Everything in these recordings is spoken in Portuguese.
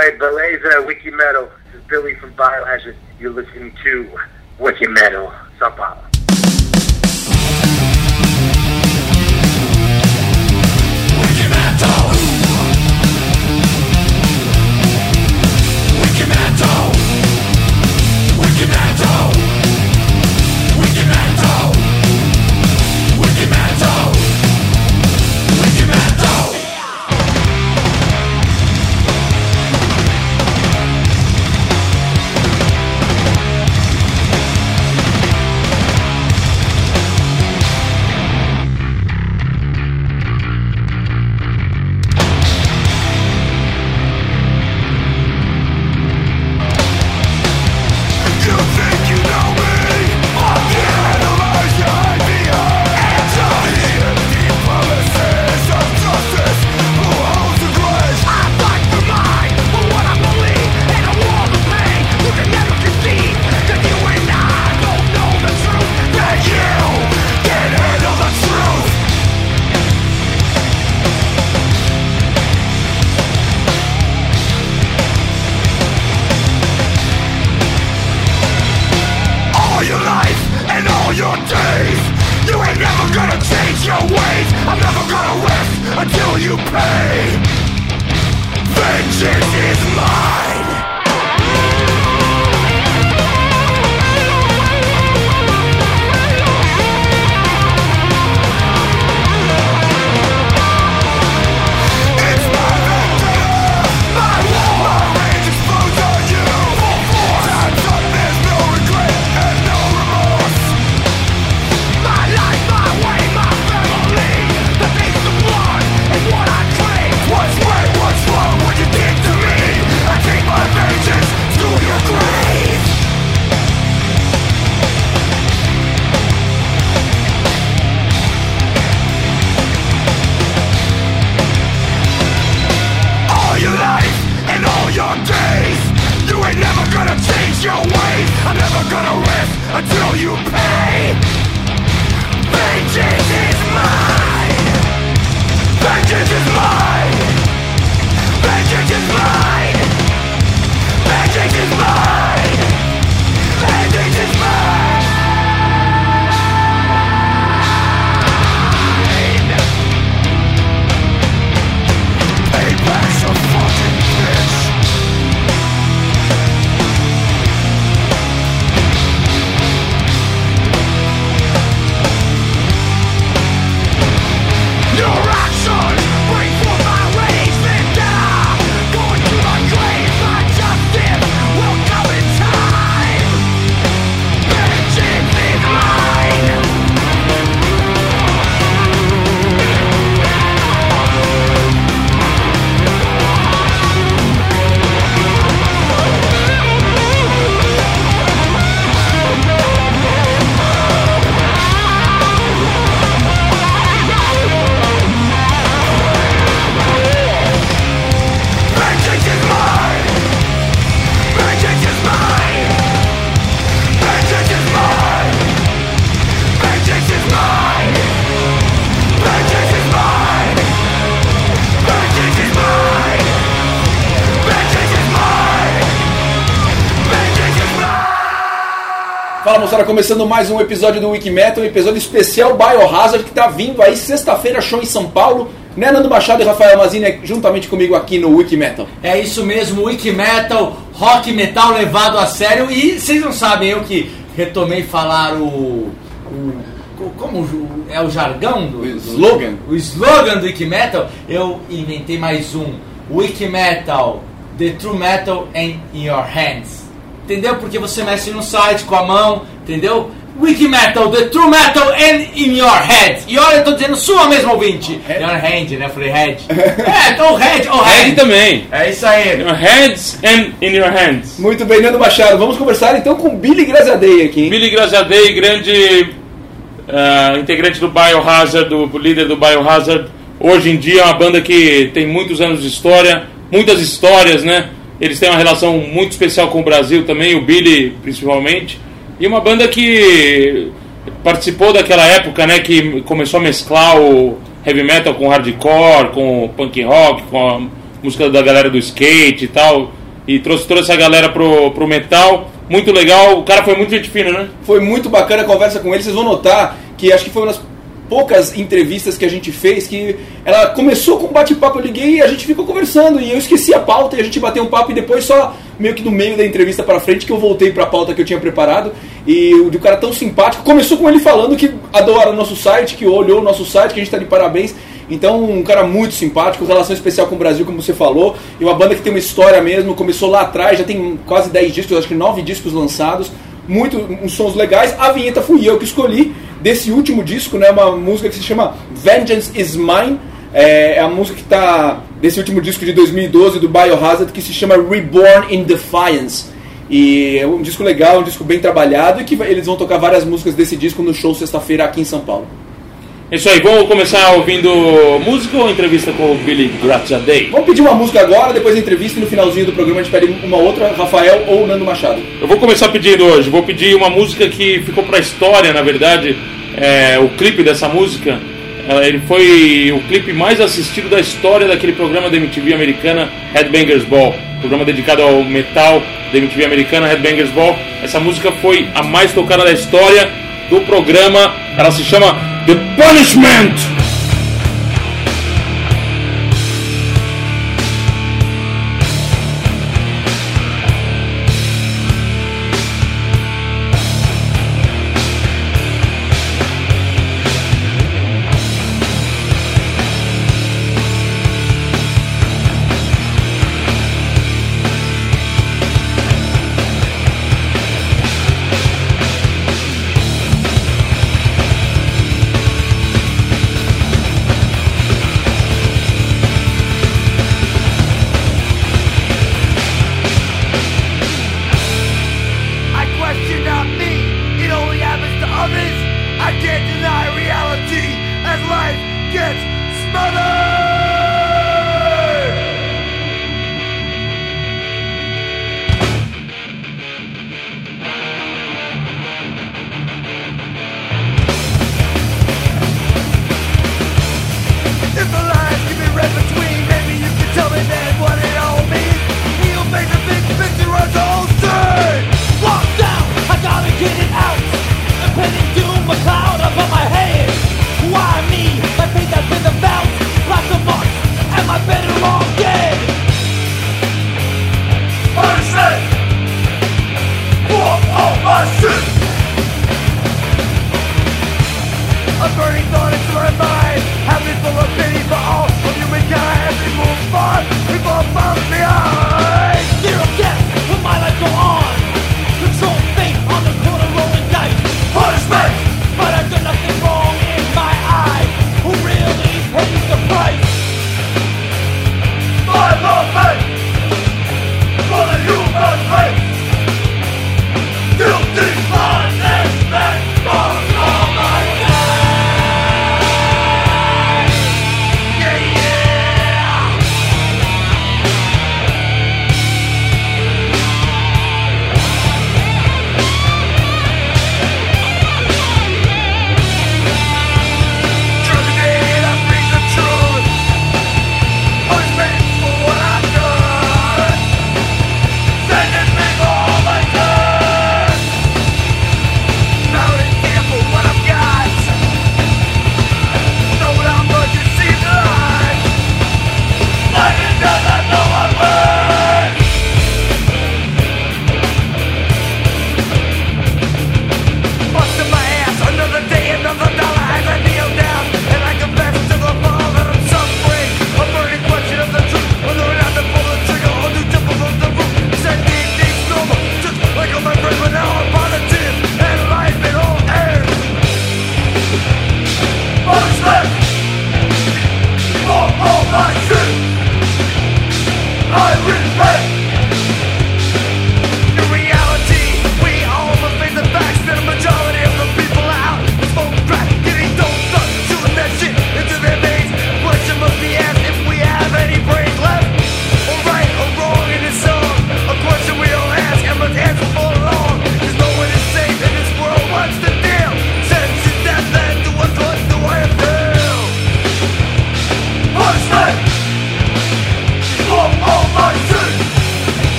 Oi, beleza, Wiki Metal. This is Billy from Biohazard. You're listening to Wiki Metal, São Paulo. never gonna change your ways. I'm never gonna rest until you pay. Vengeance is mine. Vengeance is mine. Vengeance is mine. Moçada, começando mais um episódio do Wikimetal, um episódio especial Biohazard que tá vindo aí sexta-feira, show em São Paulo. Né, Nando Machado e Rafael Mazini juntamente comigo aqui no Wikimetal. É isso mesmo, Wikimetal, rock metal levado a sério. E vocês não sabem, eu que retomei falar o. o como é o jargão do. O slogan. Do, o slogan do Wikimetal, eu inventei mais um. Wikimetal, The True Metal in Your Hands. Entendeu? Porque você mexe no site com a mão, entendeu? Wiki Metal, the true metal and in your head. E olha, eu tô dizendo sua mesmo ouvinte. Head? Your hand, né? Eu falei head. é, então head, o head. Head também. É isso aí. Your heads and in your hands. Muito bem, Nando Machado. Vamos conversar então com Billy Graziadei aqui. Hein? Billy Graziadei, grande uh, integrante do Biohazard, do líder do Biohazard. Hoje em dia é uma banda que tem muitos anos de história, muitas histórias, né? Eles têm uma relação muito especial com o Brasil também, o Billy principalmente. E uma banda que participou daquela época, né, que começou a mesclar o heavy metal com hardcore, com punk rock, com música da galera do skate e tal, e trouxe toda essa galera pro, pro metal. Muito legal, o cara foi muito gente fina, né? Foi muito bacana a conversa com ele. Vocês vão notar que acho que foi uma das poucas entrevistas que a gente fez que ela começou com um bate-papo, eu liguei e a gente ficou conversando e eu esqueci a pauta e a gente bateu um papo e depois só meio que no meio da entrevista para frente que eu voltei para a pauta que eu tinha preparado e o, o cara tão simpático começou com ele falando que adora o nosso site, que olhou o nosso site, que a gente está de parabéns. Então, um cara muito simpático, relação especial com o Brasil, como você falou, e uma banda que tem uma história mesmo, começou lá atrás, já tem quase 10 discos, acho que 9 discos lançados, muito uns sons legais. A vinheta fui eu que escolhi desse último disco, né, uma música que se chama Vengeance is Mine. É, é a música que está desse último disco de 2012 do Biohazard que se chama Reborn in Defiance. E é um disco legal, um disco bem trabalhado e que eles vão tocar várias músicas desse disco no show sexta-feira aqui em São Paulo. É isso aí, vamos começar ouvindo música ou entrevista com o Billy Graziadei? Vamos pedir uma música agora, depois a entrevista e no finalzinho do programa a gente pede uma outra, Rafael ou Nando Machado. Eu vou começar pedindo hoje, vou pedir uma música que ficou pra história, na verdade, é, o clipe dessa música. ela- Ele foi o clipe mais assistido da história daquele programa da MTV americana Headbangers Ball, programa dedicado ao metal da MTV americana Headbangers Ball. Essa música foi a mais tocada da história do programa. Ela se chama The Punishment.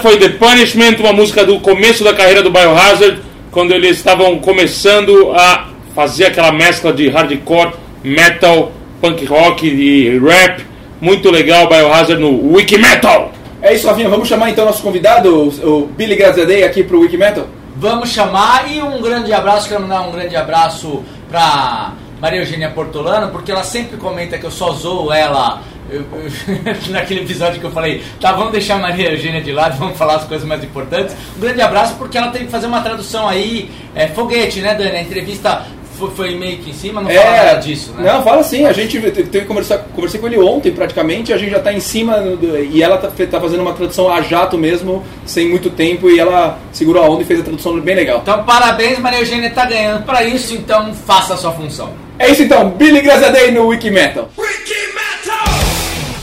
Foi The Punishment, uma música do começo da carreira do Biohazard, quando eles estavam começando a fazer aquela mescla de hardcore, metal, punk rock e rap. Muito legal, Biohazard no Wiki Metal! É isso, Rafinha. Vamos chamar então nosso convidado, o, o Billy Grazadei, aqui pro Wiki Metal? Vamos chamar e um grande abraço, quero mandar um grande abraço pra Maria Eugênia Portolano, porque ela sempre comenta que eu só zoo ela. Eu- eu- naquele episódio que eu falei, tá, vamos deixar a Maria Eugênia de lado, vamos falar as coisas mais importantes. Um grande abraço porque ela teve que fazer uma tradução aí, é, foguete, né, Dani? A entrevista foi, foi meio que em cima, não fala nada disso, né? É. Não, fala sim. A gente teve que conversar, conversei com ele ontem praticamente. A gente já tá em cima do- e ela tá, tá fazendo uma tradução a jato mesmo, sem muito tempo. E ela segurou a onda e fez a tradução bem legal. Então, parabéns, Maria Eugênia tá ganhando pra isso, então faça a sua função. É isso então, Billy Grazadei no Wiki Metal.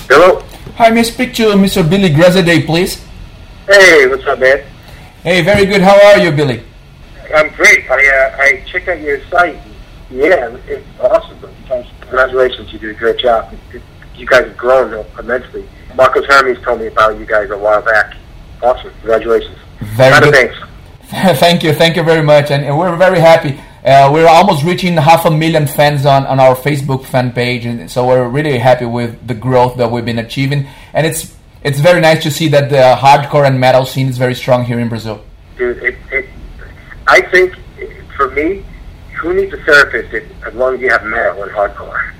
Hello? Hi, may I speak to Mr. Billy Grazaday, please? Hey, what's up, man? Hey, very good. How are you, Billy? I'm great. I uh, I checked out your site. Yeah, it's awesome. Congratulations, you did a great job. You guys have grown immensely. Marcos Hermes told me about you guys a while back. Awesome. Congratulations. Very good. thanks. thank you, thank you very much, and, and we're very happy. Uh, we're almost reaching half a million fans on, on our Facebook fan page, and so we're really happy with the growth that we've been achieving. And it's it's very nice to see that the hardcore and metal scene is very strong here in Brazil. Dude, it, it, I think, for me, who needs a therapist if, as long as you have metal and hardcore?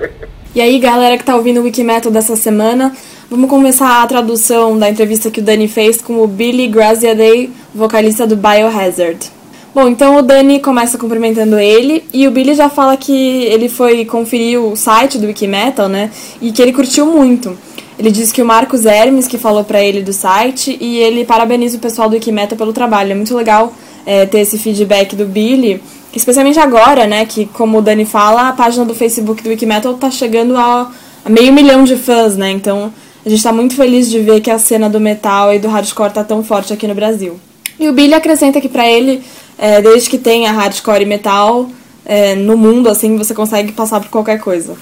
E aí, galera que tá ouvindo o Wikimetal dessa semana, vamos começar a tradução da entrevista que o Dani fez com o Billy Graziadei, vocalista do Biohazard. Bom, então o Dani começa cumprimentando ele e o Billy já fala que ele foi conferir o site do Wikimetal, né? E que ele curtiu muito. Ele diz que o Marcos Hermes que falou pra ele do site e ele parabeniza o pessoal do Wikimetal pelo trabalho. É muito legal é, ter esse feedback do Billy, especialmente agora, né? Que como o Dani fala, a página do Facebook do Wikimetal tá chegando a, meio milhão de fãs, né? Então a gente tá muito feliz de ver que a cena do metal e do hardcore tá tão forte aqui no Brasil. E o Billy acrescenta que pra ele, é, desde que tenha hardcore e metal é, no mundo, assim, você consegue passar por qualquer coisa.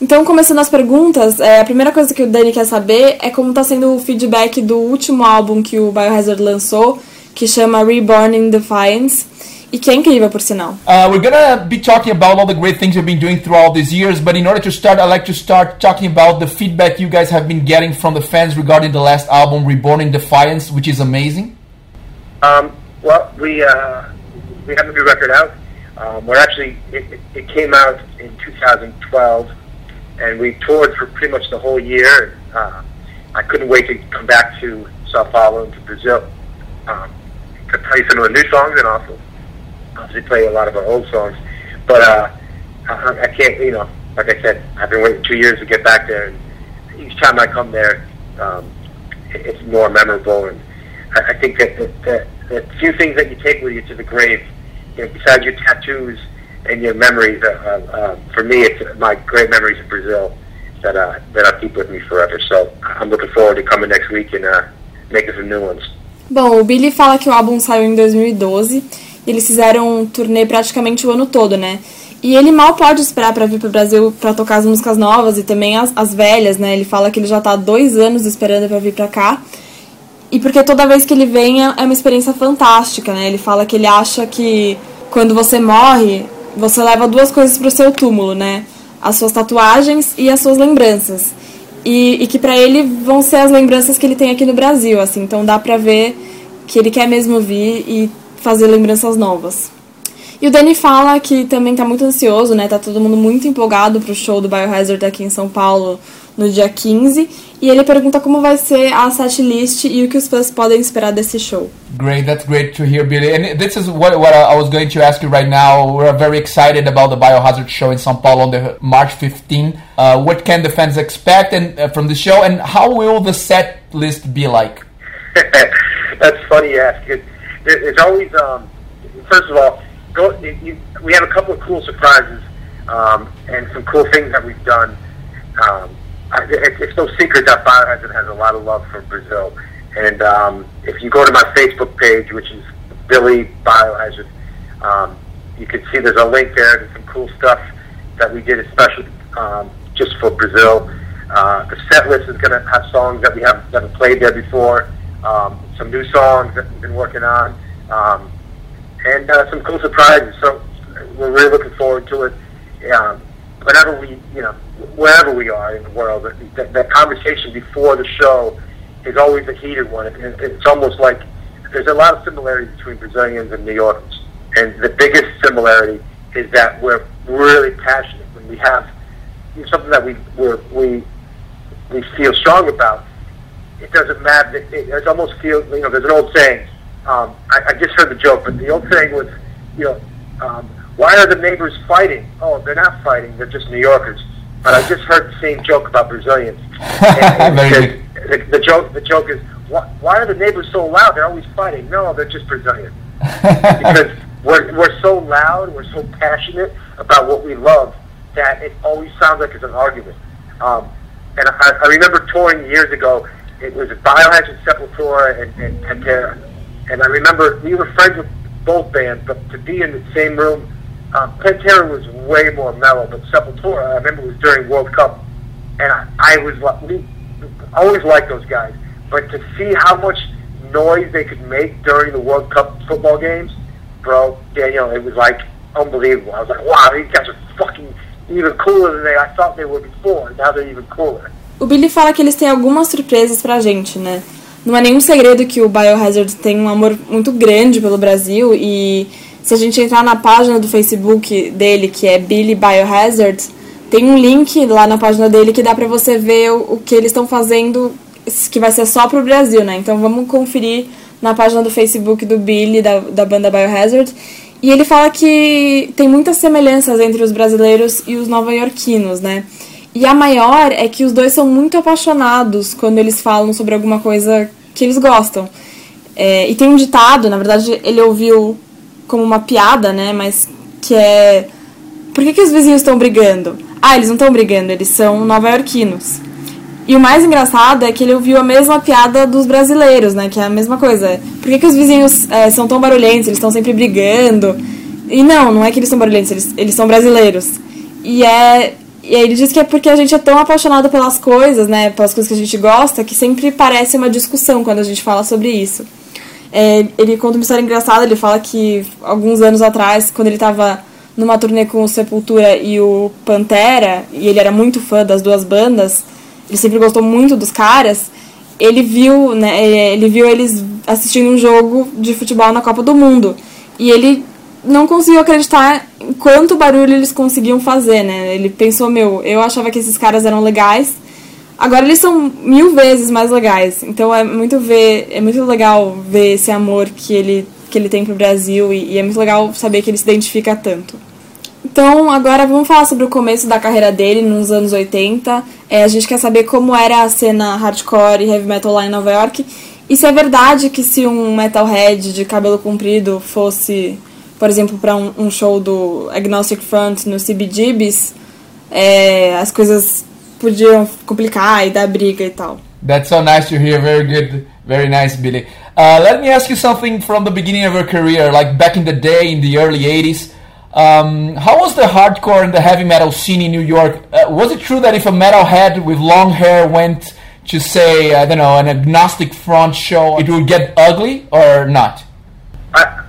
Então, começando as perguntas, é, a primeira coisa que o Dani quer saber é como está sendo o feedback do último álbum que o Biohazard lançou, que chama Reborn in Defiance, e que é incrível, por sinal. Uh, we're gonna be talking about all the great things we've been doing throughout these years, but in order to start, I'd like to start talking about the feedback you guys have been getting from the fans regarding the last album, Reborn in Defiance, which is amazing. Um, well, we uh, we have a new record out. Um, we're actually it, it- came out in 2012, and we toured for pretty much the whole year. Uh, I couldn't wait to come back to Sao Paulo and to Brazil um, to play some of the new songs and also obviously play a lot of our old songs. But uh, I, I can't, you know, like I said, I've been waiting two years to get back there, and each time I come there, um, it, it's more memorable. And I, I think that that, that that few things that you take with you to the grave, you know, besides your tattoos and your memories. Uh, uh, uh, for me, it's my great memories of Brazil that uh, that I'll keep with me forever. So I'm looking forward to coming next week and uh, making some new ones. Bom, o Billy fala que o álbum saiu em 2012 e eles fizeram um turnê praticamente o ano todo, né? E ele mal pode esperar pra vir pro Brasil pra tocar as músicas novas e também as, as velhas, né? Ele fala que ele já tá há dois anos esperando pra vir pra cá. E porque toda vez que ele vem é é uma experiência fantástica, né? Ele fala que ele acha que quando você morre, você leva duas coisas pro seu túmulo, né? As suas tatuagens e as suas lembranças. E, e que pra ele vão ser as lembranças que ele tem aqui no Brasil, assim. Então dá pra ver que ele quer mesmo vir e fazer lembranças novas. E o Danny fala que também tá muito ansioso, né? Tá todo mundo muito empolgado pro show do Biohazard aqui em São Paulo no dia 15. E ele pergunta como vai ser a setlist e o que os fãs podem esperar desse show. Great, that's great to hear, Billy. And this is what, what I was going to ask you right now. We're very excited about the Biohazard show in São Paulo on the March 15. Uh, what can the fans expect and, uh, from the show, and how will the set list be like? That's funny you ask. It, it, it's always, um, first of all, go, it, you, we have a couple of cool surprises um, and some cool things that we've done. Um, it, it's no secret that Biohazard has a lot of love for Brazil. And um, if you go to my Facebook page, which is Billy Biohazard, um, you can see there's a link there to some cool stuff that we did especially um, just for Brazil. Uh, the set list is going to have songs that we have never played there before. um, some new songs that we've been working on, um, and uh, some cool surprises. So we're really looking forward to it. Um, whenever we, you know, wherever we are in the world, that, that conversation before the show is always a heated one. It, it's almost like there's a lot of similarities between Brazilians and New Yorkers, and the biggest similarity is that we're really passionate when we have something that we we're, we we feel strong about. It doesn't matter. It, it, it almost feels you know. There's an old saying. Um, I, I just heard the joke, but the old saying was, you know, um, why are the neighbors fighting? Oh, they're not fighting. They're just New Yorkers. But I just heard the same joke about Brazilians. And, and the, the joke the joke is why, why are the neighbors so loud? They're always fighting. No, they're just Brazilians. because we're we're so loud, we're so passionate about what we love that it always sounds like it's an argument. Um, and I, I remember touring years ago. It was Biohazard, Sepultura, and, and Pantera. And I remember we were friends with both bands, but to be in the same room, um, Pantera was way more mellow, but Sepultura, I remember it was during World Cup, and I, I was we always liked those guys, but to see how much noise they could make during the World Cup football games, bro, Daniel, it was like unbelievable. I was like, wow, these guys are fucking even cooler than they I thought they were before. Now they're even cooler. O Billy fala que eles têm algumas surpresas pra gente, né? Não é nenhum segredo que o Biohazard tem um amor muito grande pelo Brasil e se a gente entrar na página do Facebook dele, que é Billy Biohazard, tem um link lá na página dele que dá pra você ver o, o que eles estão fazendo, que vai ser só pro Brasil, né? Então vamos conferir na página do Facebook do Billy, da, da banda Biohazard. E ele fala que tem muitas semelhanças entre os brasileiros e os nova-iorquinos, né? E a maior é que os dois são muito apaixonados quando eles falam sobre alguma coisa que eles gostam. É, e tem um ditado, na verdade ele ouviu como uma piada, né? Mas que é. Por que, que os vizinhos estão brigando? Ah, eles não estão brigando, eles são nova-iorquinos. E o mais engraçado é que ele ouviu a mesma piada dos brasileiros, né? Que é a mesma coisa. Por que, que os vizinhos é, são tão barulhentos? Eles estão sempre brigando. E não, não é que eles são barulhentos, eles, eles são brasileiros. E é. E aí ele diz que é porque a gente é tão apaixonado pelas coisas, né? Pelas coisas que a gente gosta, que sempre parece uma discussão quando a gente fala sobre isso. É, ele conta uma história engraçada, ele fala que alguns anos atrás, quando ele estava numa turnê com o Sepultura e o Pantera, e ele era muito fã das duas bandas, ele sempre gostou muito dos caras, ele viu, né, ele viu eles assistindo um jogo de futebol na Copa do Mundo. E ele não conseguiu acreditar em quanto barulho eles conseguiam fazer, né? Ele pensou, meu, eu achava que esses caras eram legais, agora eles são mil vezes mais legais. Então é muito ver, é muito legal ver esse amor que ele que ele tem pro Brasil e, e é muito legal saber que ele se identifica tanto. Então, agora vamos falar sobre o começo da carreira dele nos anos 80. É, a gente quer saber como era a cena hardcore e heavy metal lá em Nova York. E se é verdade que se um metalhead de cabelo comprido fosse, por exemplo, para um, um, show do Agnostic Front no CBGBs, é, as coisas podiam complicar e dar briga e tal. That's so nice to hear. Very good. Very nice, Billy. Uh, let me ask you something from the beginning of your career, like back in the day in the early 80s. Um, how was the hardcore and the heavy metal scene in New York? Uh, was it true that if a metalhead with long hair went to say, I don't know, an agnostic front show, it would get ugly or not? I,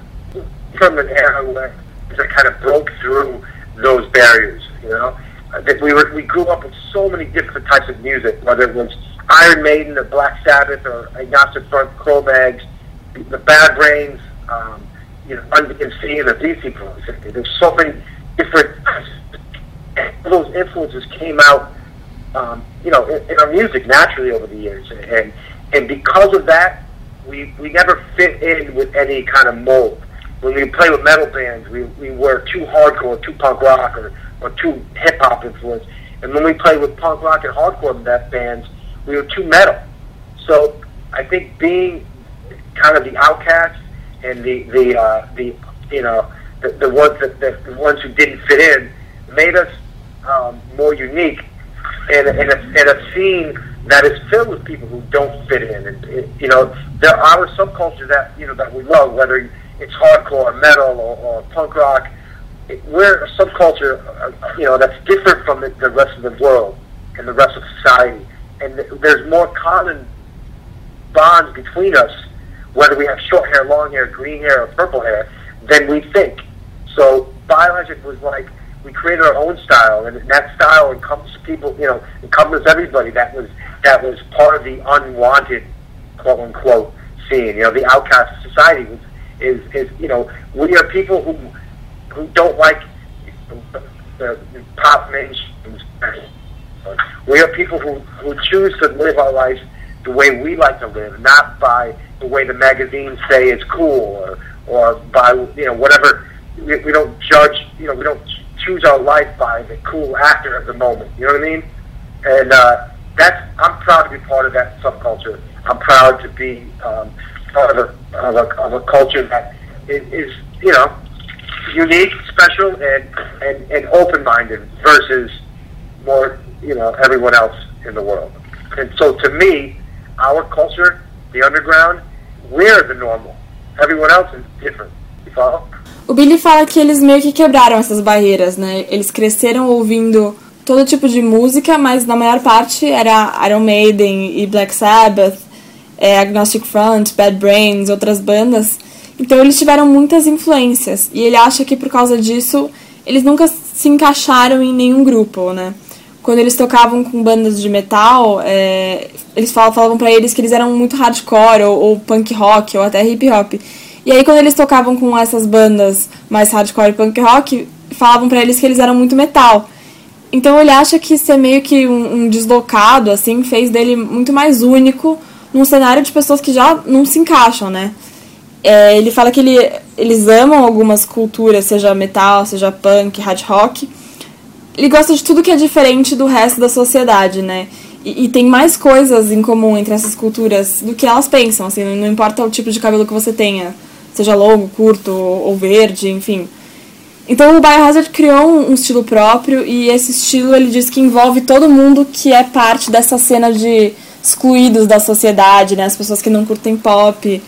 from an era where that kind of broke through those barriers, you know. That we were we grew up with so many different types of music, whether it was Iron Maiden or Black Sabbath or Agnostic Front, Cro-Mags, the Bad Brains, um, you know, UNC and the DC Project. There's so many different. Those influences came out, um, you know, in, in our music naturally over the years, and and because of that, we we never fit in with any kind of mold. When we play with metal bands, we we were too hardcore, too punk rock, or or too hip hop influence. And when we play with punk rock and hardcore that bands, we were too metal. So I think being kind of the outcast and the the uh, the you know the, the ones that the ones who didn't fit in made us um, more unique in, in, a, in a scene that is filled with people who don't fit in. And it, you know, there are a subculture that you know that we love, whether it's hardcore, or metal, or, or punk rock. We're a subculture, uh, you know, that's different from the, the rest of the world and the rest of society. And there's more common bonds between us, whether we have short hair, long hair, green hair, or purple hair, than we think. So Biohazard was like we created our own style, and that style encompasses people, you know, encompasses everybody that was that was part of the unwanted, quote unquote, scene. You know, the outcast society was is is you know we are people who who don't like the, pop mainstream. We are people who who choose to live our life the way we like to live, not by the way the magazines say it's cool or or by you know whatever. We, we don't judge. You know, we don't choose our life by the cool actor of the moment. You know what I mean? And uh, that's I'm proud to be part of that subculture. I'm proud to be um, part of a, of a of a culture that is you know unique, special, and and, and open minded versus more you know everyone else in the world. And so to me, our culture, the underground, we're the normal. Everyone else is different. You follow? O Billy fala que eles meio que quebraram essas barreiras, né? Eles cresceram ouvindo todo tipo de música, mas na maior parte era Iron Maiden e Black Sabbath, é, Agnostic Front, Bad Brains, outras bandas. Então eles tiveram muitas influências e ele acha que por causa disso eles nunca se encaixaram em nenhum grupo, né? Quando eles tocavam com bandas de metal, é, eles falavam, falavam para eles que eles eram muito hardcore ou, ou punk rock ou até hip hop. E aí quando eles tocavam com essas bandas mais hardcore e punk rock, falavam para eles que eles eram muito metal. Então ele acha que ser meio que um, um, deslocado, assim, fez dele muito mais único num cenário de pessoas que já não se encaixam, né? É, ele fala que ele, eles amam algumas culturas, seja metal, seja punk, hard rock. Ele gosta de tudo que é diferente do resto da sociedade, né? E, e tem mais coisas em comum entre essas culturas do que elas pensam, assim, não importa o tipo de cabelo que você tenha seja longo, curto ou verde, enfim. Então o Biohazard criou um, estilo próprio e esse estilo ele diz que envolve todo mundo que é parte dessa cena de excluídos da sociedade, né? As pessoas que não curtem pop,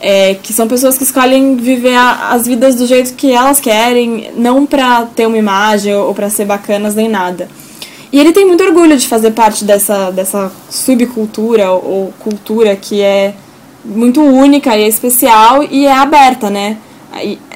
é, que são pessoas que escolhem viver a, as vidas do jeito que elas querem, não pra ter uma imagem ou, pra ser bacanas nem nada. E ele tem muito orgulho de fazer parte dessa, dessa subcultura ou, cultura que é muito única e especial e é aberta, né?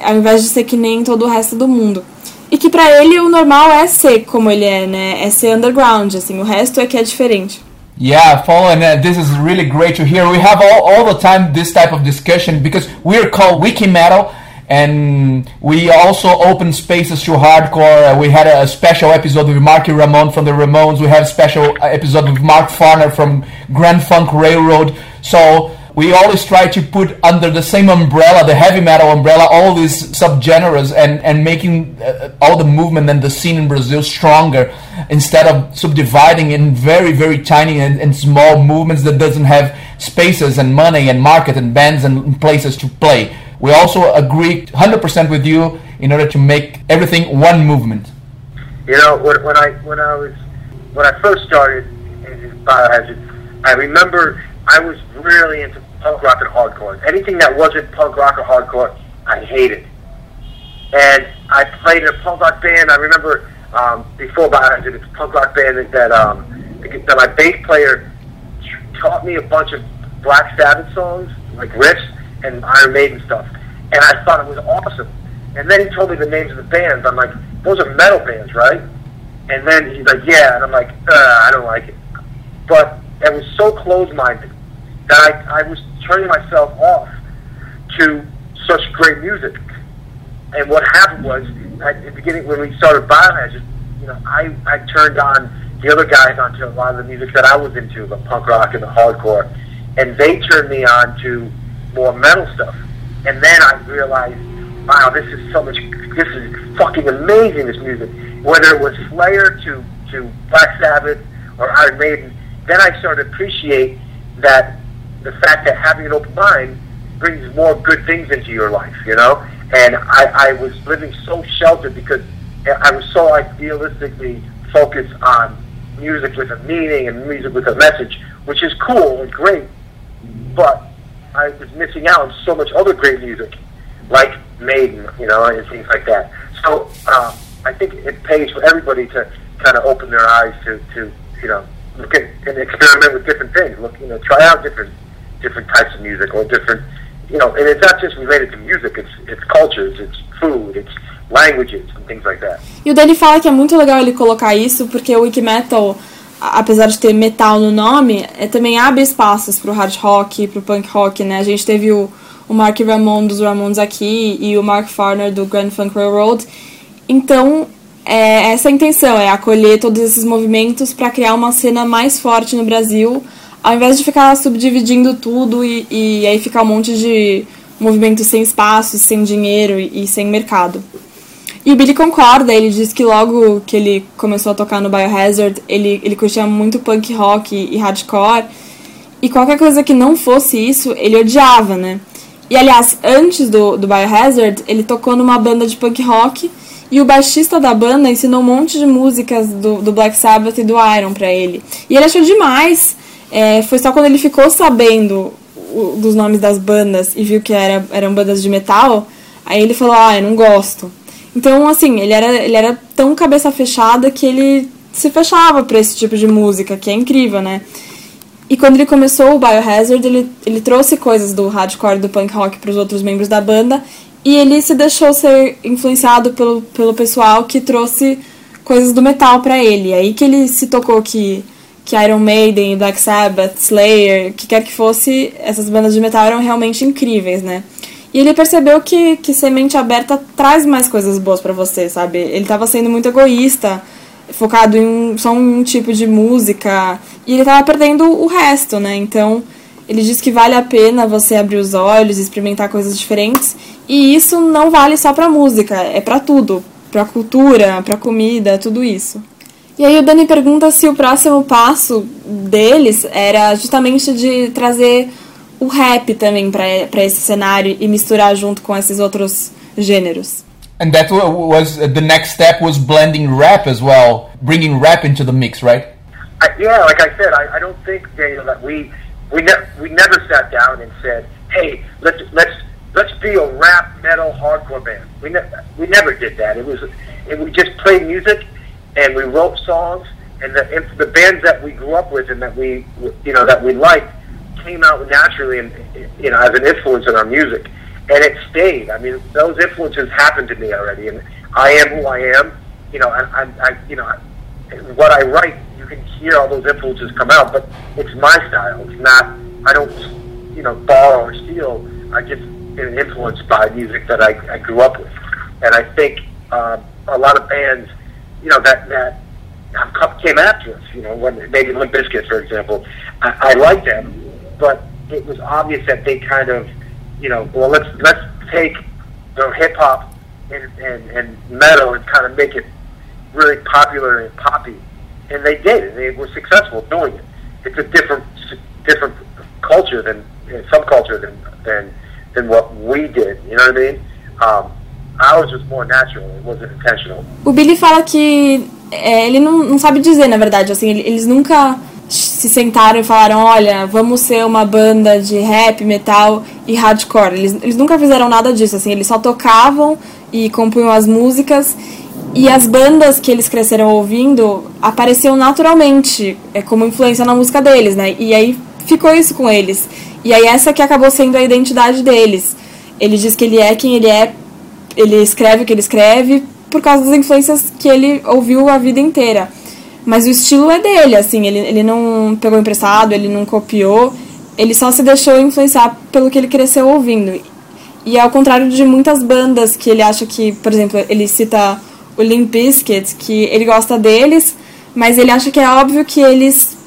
Ao invés de ser que nem todo o resto do mundo. E que para ele o normal é ser como ele é, né? É ser underground, assim, o resto é que é diferente. Yeah, Paul, and uh, this is really great to hear. We have all, all the time this type of discussion because we're called Wiki Metal, and we also open spaces to hardcore. We had a, special episode with Marky Ramone from the Ramones. We have a special episode with Mark Farner from Grand Funk Railroad. So we always try to put under the same umbrella, the heavy metal umbrella, all these subgenres and, and making uh, all the movement and the scene in Brazil stronger instead of subdividing in very, very tiny and, and small movements that doesn't have spaces and money and market and bands and places to play. We also agree 100% with you in order to make everything one movement. You know, when, when I when I was when I first started in Biohazard, I remember I was really into punk rock and hardcore. Anything that wasn't punk rock or hardcore, I hated. And I played in a punk rock band. I remember um, before Biohazard, it's a punk rock band that, that um, that my bass player taught me a bunch of Black Sabbath songs, like riffs and Iron Maiden stuff. And I thought it was awesome. And then he told me the names of the bands. I'm like, those are metal bands, right? And then he's like, yeah. And I'm like, uh, I don't like it. But it was so close-minded that I, I was turning myself off to such great music. And what happened was, at the beginning when we started Biohazard, you know, I, I turned on the other guys onto a lot of the music that I was into, the punk rock and the hardcore, and they turned me on to more metal stuff. And then I realized, wow, this is so much, this is fucking amazing, this music. Whether it was Slayer to, to Black Sabbath or Iron Maiden, then I started to appreciate that the fact that having an open mind brings more good things into your life, you know? And I, I was living so sheltered because I was so idealistically focused on music with a meaning and music with a message, which is cool and great, but I was missing out on so much other great music, like Maiden, you know, and things like that. So uh, I think it pays for everybody to kind of open their eyes to, to you know, look at and experiment with different things. Look, you know, try out different different types of music or different, you know, and it's not just related to music. It's it's cultures, it's food, it's languages and things like that. E o Danny fala que é muito legal ele colocar isso, porque o Wiki Metal, apesar de ter metal no nome, é, também abre espaços pro hard rock, pro punk rock, né? A gente teve o, o Mark Ramon dos Ramones aqui e o Mark Farner do Grand Funk Railroad. Então, é essa a intenção, é acolher todos esses movimentos para criar uma cena mais forte no Brasil, ao invés de ficar subdividindo tudo e, e aí ficar um monte de movimentos sem espaço, sem dinheiro e, e sem mercado. E o Billy concorda, ele diz que logo que ele começou a tocar no Biohazard, ele, ele curtia muito punk rock e, e hardcore, e qualquer coisa que não fosse isso, ele odiava, né? E aliás, antes do, do Biohazard, ele tocou numa banda de punk rock, e o baixista da banda ensinou um monte de músicas do, do Black Sabbath e do Iron pra ele. E ele achou demais, é, foi só quando ele ficou sabendo o- dos nomes das bandas e viu que era, eram bandas de metal, aí ele falou, ah, eu não gosto. Então, assim, ele era, ele era tão cabeça fechada que ele se fechava pra esse tipo de música, que é incrível, né? E quando ele começou o Biohazard, ele, ele trouxe coisas do hardcore do punk rock pros outros membros da banda e ele se deixou ser influenciado pelo, pelo pessoal que trouxe coisas do metal pra ele. Aí que ele se tocou que, que Iron Maiden, Black Sabbath, Slayer, que quer que fosse, essas bandas de metal eram realmente incríveis, né? E ele percebeu que, que semente aberta traz mais coisas boas pra você, sabe? Ele tava sendo muito egoísta, focado em só um tipo de música, e ele tava perdendo o resto, né? Então, ele diz que vale a pena você abrir os olhos, experimentar coisas diferentes, e isso não vale só pra música, é pra tudo, pra cultura, pra comida, tudo isso. E aí o Dani pergunta se o próximo passo deles era justamente de trazer o rap também pra esse cenário e misturar junto com esses outros gêneros. And that wa- was uh, the next step was blending rap as well, bringing rap into the mix, right? I, yeah, like I said, I, I don't think Daniel that we we ne- we never sat down and said, "Hey, let's let's let's be a rap metal hardcore band." We ne- we never did that. It was it, we just played music and we wrote songs, and the and the bands that we grew up with and that we you know that we liked came out naturally and you know as an influence in our music, and it stayed. I mean, those influences happened to me already, and I am who I am. You know, I, I, I you know. What I write, you can hear all those influences come out, but it's my style. It's not. I don't, you know, borrow or steal. I just am influenced by music that I, I grew up with, and I think um, a lot of bands, you know, that that have come- came after us. You know, when maybe Limp Bizkit, for example, I, I like them, but it was obvious that they kind of, you know, well, let's let's take the hip hop and, and and metal and kind of make it really popular and poppy, and they did, and they were successful doing it. It's a different different culture than uh, subculture than than than what we did. You know what I mean? Um, O Billy fala que é, ele não, não sabe dizer, na verdade, assim, ele- eles nunca se sentaram e falaram, olha, vamos ser uma banda de rap, metal e hardcore. Eles, eles nunca fizeram nada disso, assim, eles só tocavam e compunham as músicas e as bandas que eles cresceram ouvindo apareciam naturalmente, é como influência na música deles, né? E aí ficou isso com eles. E aí essa que acabou sendo a identidade deles. Ele diz que ele é quem ele é ele escreve o que ele escreve por causa das influências que ele ouviu a vida inteira. Mas o estilo é dele, assim, ele, ele não pegou emprestado, ele não copiou, ele só se deixou influenciar pelo que ele cresceu ouvindo. E ao contrário de muitas bandas que ele acha que, por exemplo, ele cita o Limp Bizkit, que ele gosta deles, mas ele acha que é óbvio que eles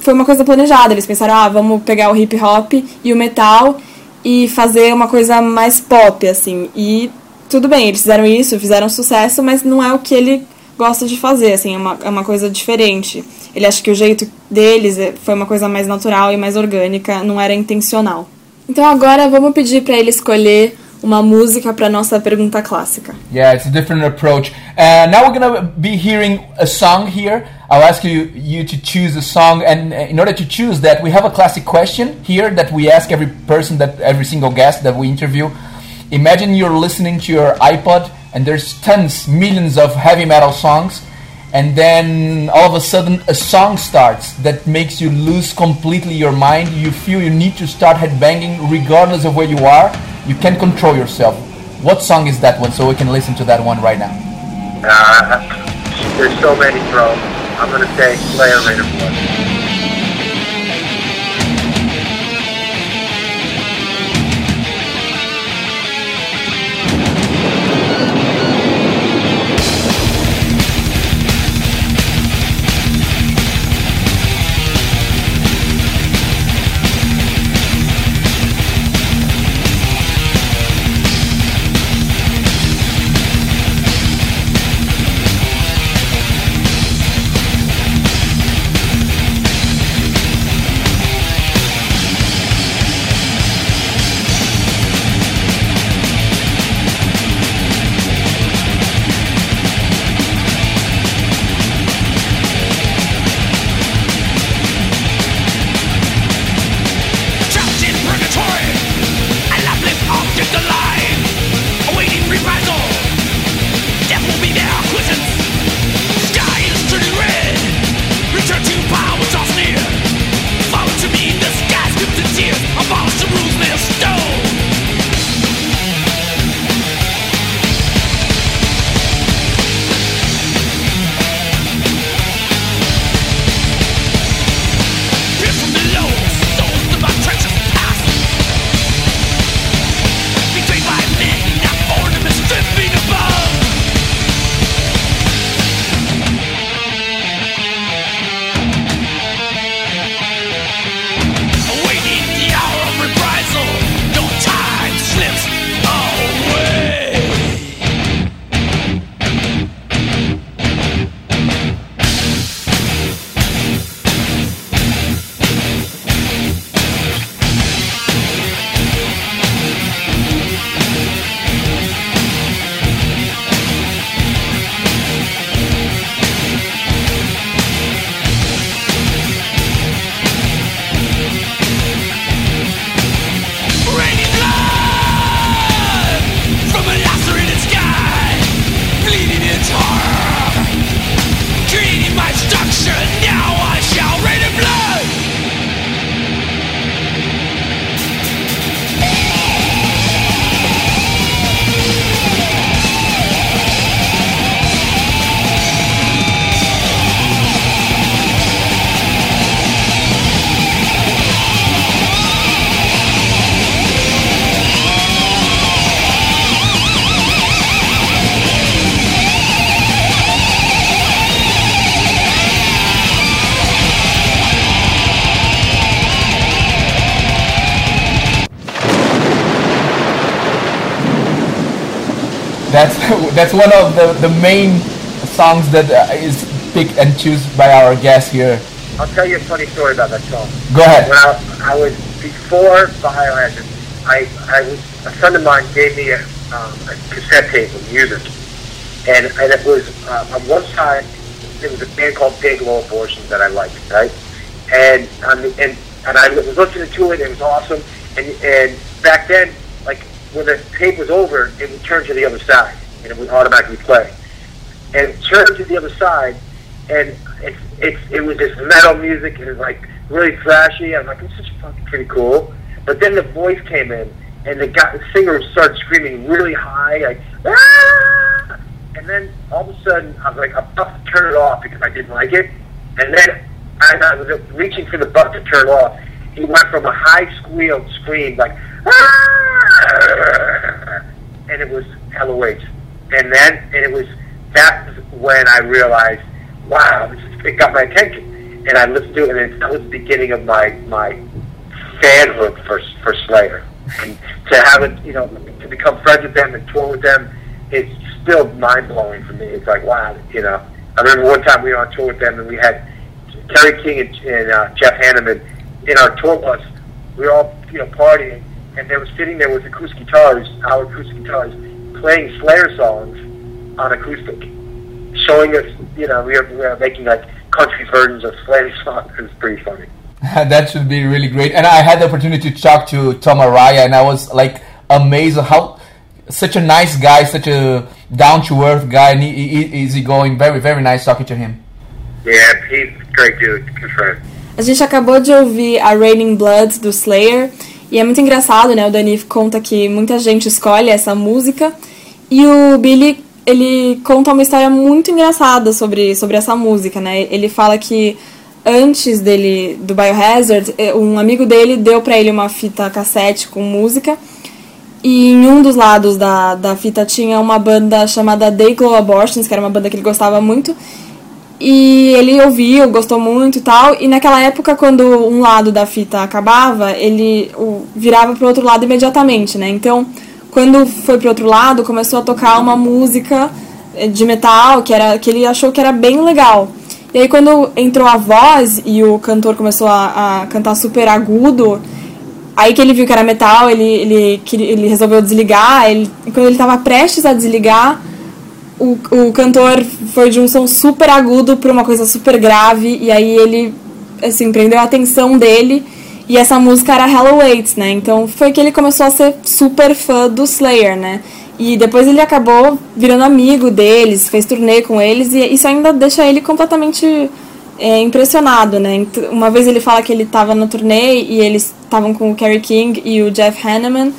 foi uma coisa planejada. Eles pensaram, ah, vamos pegar o hip hop e o metal e fazer uma coisa mais pop, assim. E tudo bem, eles fizeram isso, fizeram sucesso, mas não é o que ele gosta de fazer, assim, é uma, é uma coisa diferente. Ele acha que o jeito deles é- foi uma coisa mais natural e mais orgânica, não era intencional. Então agora vamos pedir para ele escolher uma música para nossa pergunta clássica. Yeah, it's a different approach. Uh, now we're gonna be hearing a song here. I'll ask you you to choose a song, and uh, in order to choose that, we have a classic question here that we ask every person that every single guest that we interview. Imagine you're listening to your iPod, and there's tons, millions of heavy metal songs, and then all of a sudden a song starts that makes you lose completely your mind. You feel you need to start headbanging regardless of where you are. You can't control yourself. What song is that one? So we can listen to that one right now. Uh, there's so many, bro. I'm gonna say Slayer Raider. That's one of the, the main songs that uh, is picked and choose by our guest here. I'll tell you a funny story about that song. Go ahead. When I, I was before Biohazard, I, I was a friend of mine gave me a, um, a cassette tape of music, and and it was uh, on one side there was a band called Big Low Abortion that I liked, right? And the, and and I was listening to it, it was awesome. And and back then, like when the tape was over, it would turn to the other side, and would automatically play. And it turned to the other side, and it it it was this metal music, and it was like really thrashy. I'm like, this is fucking pretty cool. But then the voice came in, and the guy, the singer started screaming really high, like, ah! and then all of a sudden, I was like, I'm about to turn it off because I didn't like it, and then I, was reaching for the button to turn off. He went from a high squeal scream like, ah! and it was hella weight. And then, and it was that was when I realized, wow, this is, it got my attention, and I listened to it, and that was the beginning of my my fanhood for for Slayer, and to have it, you know, to become friends with them and tour with them, it's still mind blowing for me. It's like wow, you know. I remember one time we were on tour with them, and we had Terry King and, and uh, Jeff Hanneman in our tour bus. We were all, you know, partying, and they were sitting there with acoustic guitars, our acoustic guitars, playing Slayer songs on acoustic, showing us, you know, we were, we were making like country versions of Slayer songs. It was pretty funny. that should be really great. And I had the opportunity to talk to Tom Araya, and I was like amazed at how such a nice guy, such a down to earth guy, and he, he, easygoing. Very, very nice talking to him. Yeah, he's a great dude, good friend. A gente acabou de ouvir a Raining Blood do Slayer e é muito engraçado, né? O Dani conta que muita gente escolhe essa música e o Billy ele conta uma história muito engraçada sobre, sobre essa música, né? Ele fala que antes dele do Biohazard, eh, um amigo dele deu para ele uma fita cassete com música e em um dos lados da, da fita tinha uma banda chamada Dayglow Abortions, que era uma banda que ele gostava muito. E ele ouviu, gostou muito e tal. E naquela época, quando um lado da fita acabava, ele virava pro outro lado imediatamente, né? Então, quando foi pro outro lado, começou a tocar uma música eh, de metal que, era, que ele achou que era bem legal. E aí, quando entrou a voz e o cantor começou a, a cantar super agudo, aí que ele viu que era metal, ele, ele, ele resolveu desligar. Ele, quando ele estava prestes a desligar o, o cantor foi de um som super agudo para uma coisa super grave, e aí ele, assim, prendeu a atenção dele, e essa música era Hello Waits, né? Então foi que ele começou a ser super fã do Slayer, né? E depois ele acabou virando amigo deles, fez turnê com eles, e isso ainda deixa ele completamente é, impressionado, né? Uma vez ele fala que ele estava no turnê e eles estavam com o Kerry King e o Jeff Hanneman,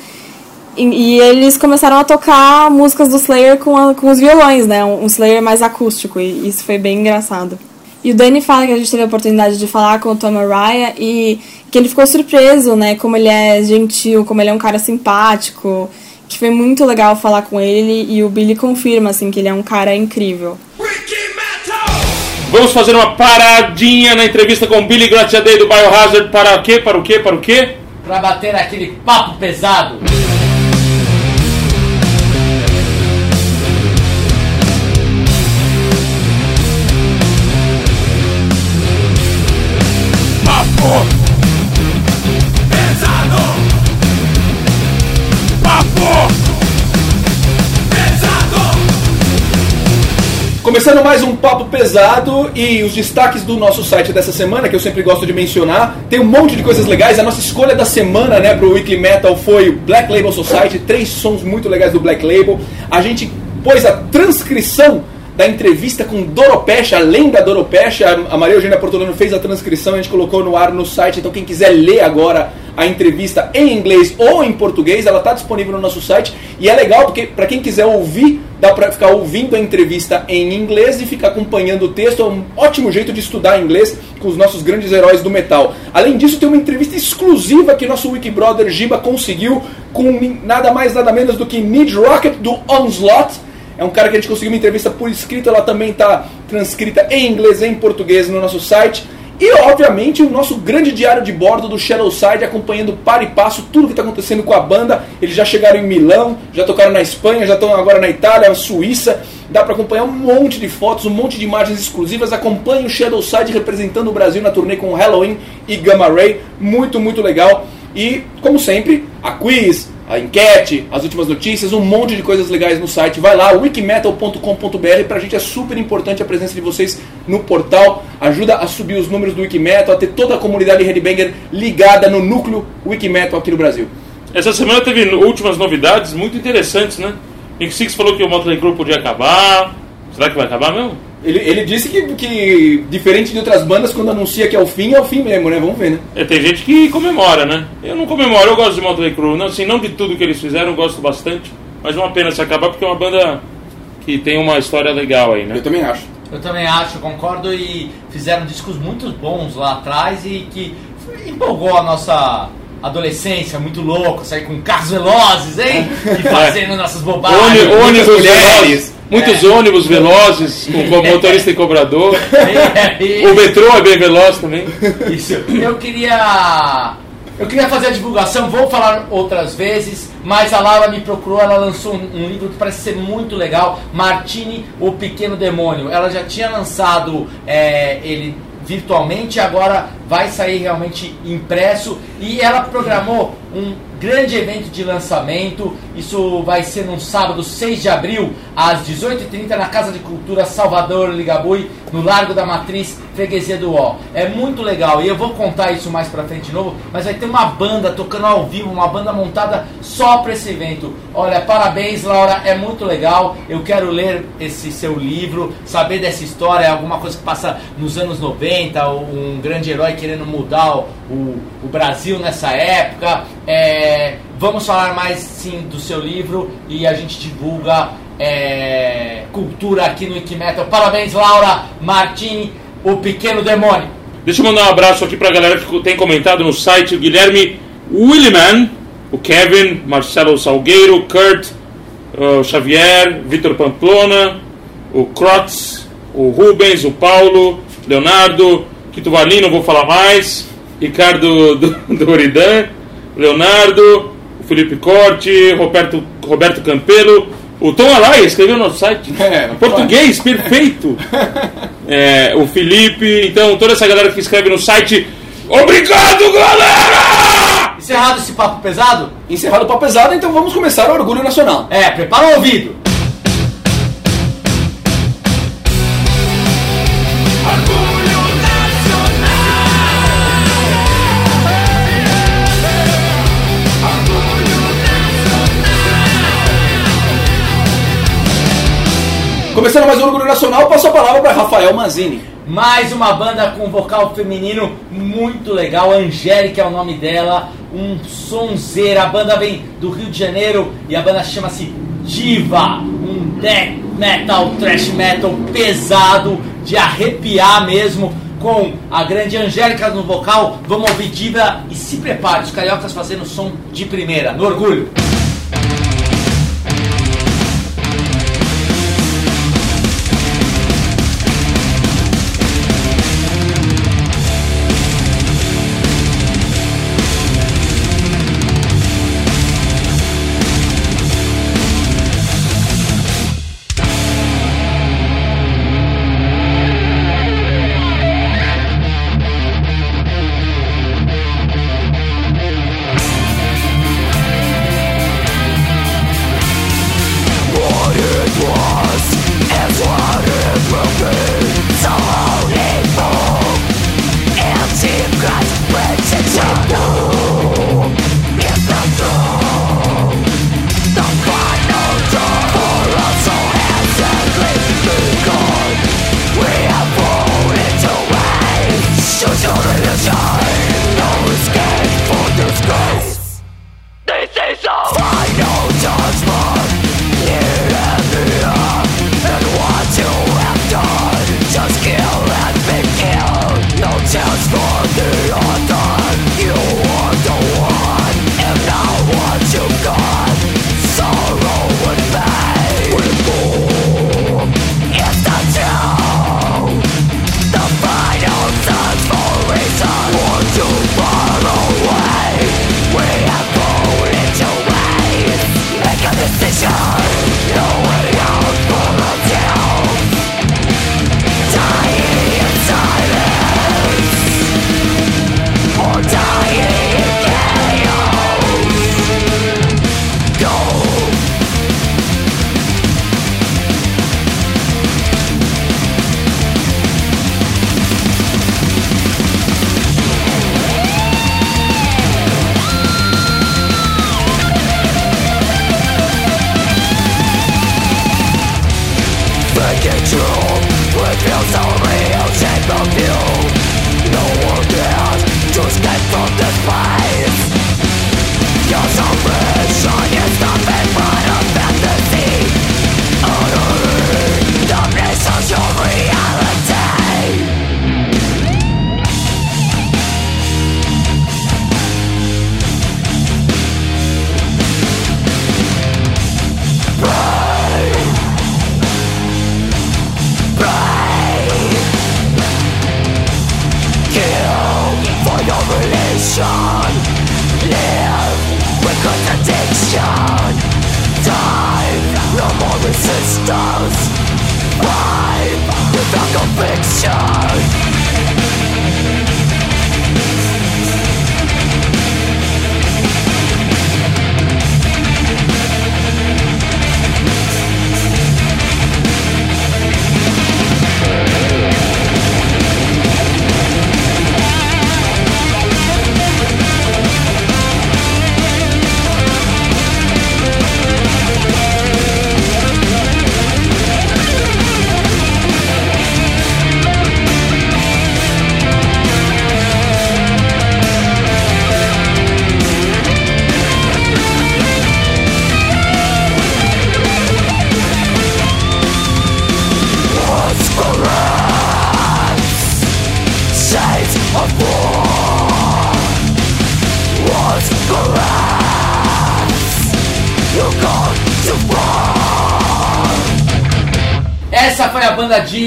e, e, eles começaram a tocar músicas do Slayer com, a, com os violões, né? Um, um Slayer mais acústico, e isso foi bem engraçado. E o Danny fala que a gente teve a oportunidade de falar com o Tom Araya e que ele ficou surpreso, né? Como ele é gentil, como ele é um cara simpático, que foi muito legal falar com ele e o Billy confirma, assim, que ele é um cara incrível. Vamos fazer uma paradinha na entrevista com o Billy Gratiadei do Biohazard para o quê? Para o quê? Para o quê? Para bater aquele papo pesado. Pesado. Papo. Pesado. Começando mais um papo pesado e os destaques do nosso site dessa semana, que eu sempre gosto de mencionar, tem um monte de coisas legais. A nossa escolha da semana, né, pro Weekly Metal foi Black Label Society, três sons muito legais do Black Label. A gente pôs a transcrição da entrevista com Doropecha, além da Doropecha, a Maria Eugênia Portolano fez a transcrição, a gente colocou no ar no site, então quem quiser ler agora a entrevista em inglês ou em português, ela está disponível no nosso site e é legal porque para quem quiser ouvir, dá para ficar ouvindo a entrevista em inglês e ficar acompanhando o texto, é um ótimo jeito de estudar inglês com os nossos grandes heróis do metal. Além disso, tem uma entrevista exclusiva que nosso Wikibrother Giba conseguiu com nada mais nada menos do que Mid Rocket do Onslaught é um cara que a gente conseguiu uma entrevista por escrito, ela também está transcrita em inglês e em português no nosso site. E, obviamente, o nosso grande diário de bordo do Shadowside, acompanhando para e passo tudo que está acontecendo com a banda. Eles já chegaram em Milão, já tocaram na Espanha, já estão agora na Itália, na Suíça. Dá para acompanhar um monte de fotos, um monte de imagens exclusivas. Acompanhe o Shadowside representando o Brasil na turnê com Halloween e Gamma Ray. Muito, muito legal. E, como sempre, a quiz, a enquete, as últimas notícias, um monte de coisas legais no site. Vai lá, wikimetal.com.br. Pra gente é super importante a presença de vocês no portal. Ajuda a subir os números do Wikimetal, a ter toda a comunidade Headbanger ligada no núcleo Wikimetal aqui no Brasil. Essa semana teve últimas novidades muito interessantes, né? Nick Six falou que o Motley Crue podia acabar. Será que vai acabar mesmo? Ele, ele disse que, que, diferente de outras bandas, quando anuncia que é o fim, é o fim mesmo, né? Vamos ver, né? É, tem gente que comemora, né? Eu não comemoro, eu gosto de Motley Crue. Não, assim, não de tudo que eles fizeram, eu gosto bastante. Mas é uma pena se acabar, porque é uma banda que tem uma história legal aí, né? Eu também acho. Eu também acho, concordo. E fizeram discos muito bons lá atrás e que empolgou a nossa adolescência, muito louco, sair com carros velozes, hein? E fazendo nossas bobagens. Ônibus velozes. Muitos é. ônibus velozes, com, com motorista e cobrador. É, o metrô é bem veloz também. Isso. Eu queria. Eu queria fazer a divulgação, vou falar outras vezes, mas a Laura me procurou, ela lançou um, um livro que parece ser muito legal, Martini, o Pequeno Demônio. Ela já tinha lançado é, ele virtualmente, agora vai sair realmente impresso e ela programou um grande evento de lançamento. Isso vai ser no sábado, 6 de abril, às 18h30, na Casa de Cultura Salvador Ligabui, no Largo da Matriz, Freguesia do Ó. É muito legal e eu vou contar isso mais pra frente de novo, mas vai ter uma banda tocando ao vivo, uma banda montada só pra esse evento. Olha, parabéns, Laura, é muito legal. Eu quero ler esse seu livro, saber dessa história, alguma coisa que passa nos anos 90, um grande herói querendo mudar o, o, o Brasil nessa época. É, vamos falar mais sim do seu livro e a gente divulga é, cultura aqui no Wikimetal. Parabéns, Laura Martini, o pequeno demônio. Deixa eu mandar um abraço aqui pra galera que tem comentado no site, o Guilherme Williman, o Kevin, Marcelo Salgueiro, Kurt, o Xavier, Vitor Pamplona, o Crotz, o Rubens, o Paulo, Leonardo, Quito Valim, não vou falar mais, Ricardo do, do Oridan, Leonardo, Felipe Corte, Roberto, Roberto Campelo, o Tom Alai escreveu no nosso site. É, Português, perfeito. É, o Felipe, então toda essa galera que escreve no site. Obrigado, galera! Encerrado esse papo pesado? Encerrado o papo pesado, então vamos começar o Orgulho Nacional. É, prepara o ouvido. Começando mais um Orgulho Nacional, passo a palavra para Rafael Manzini. Mais uma banda com vocal feminino muito legal. Angélica é o nome dela. Um sonzeira. A banda vem do Rio de Janeiro e a banda chama-se Diva. Um death metal, thrash metal pesado, de arrepiar mesmo. Com a grande Angélica no vocal. Vamos ouvir Diva e se prepare. Os cariocas fazendo som de primeira. No orgulho.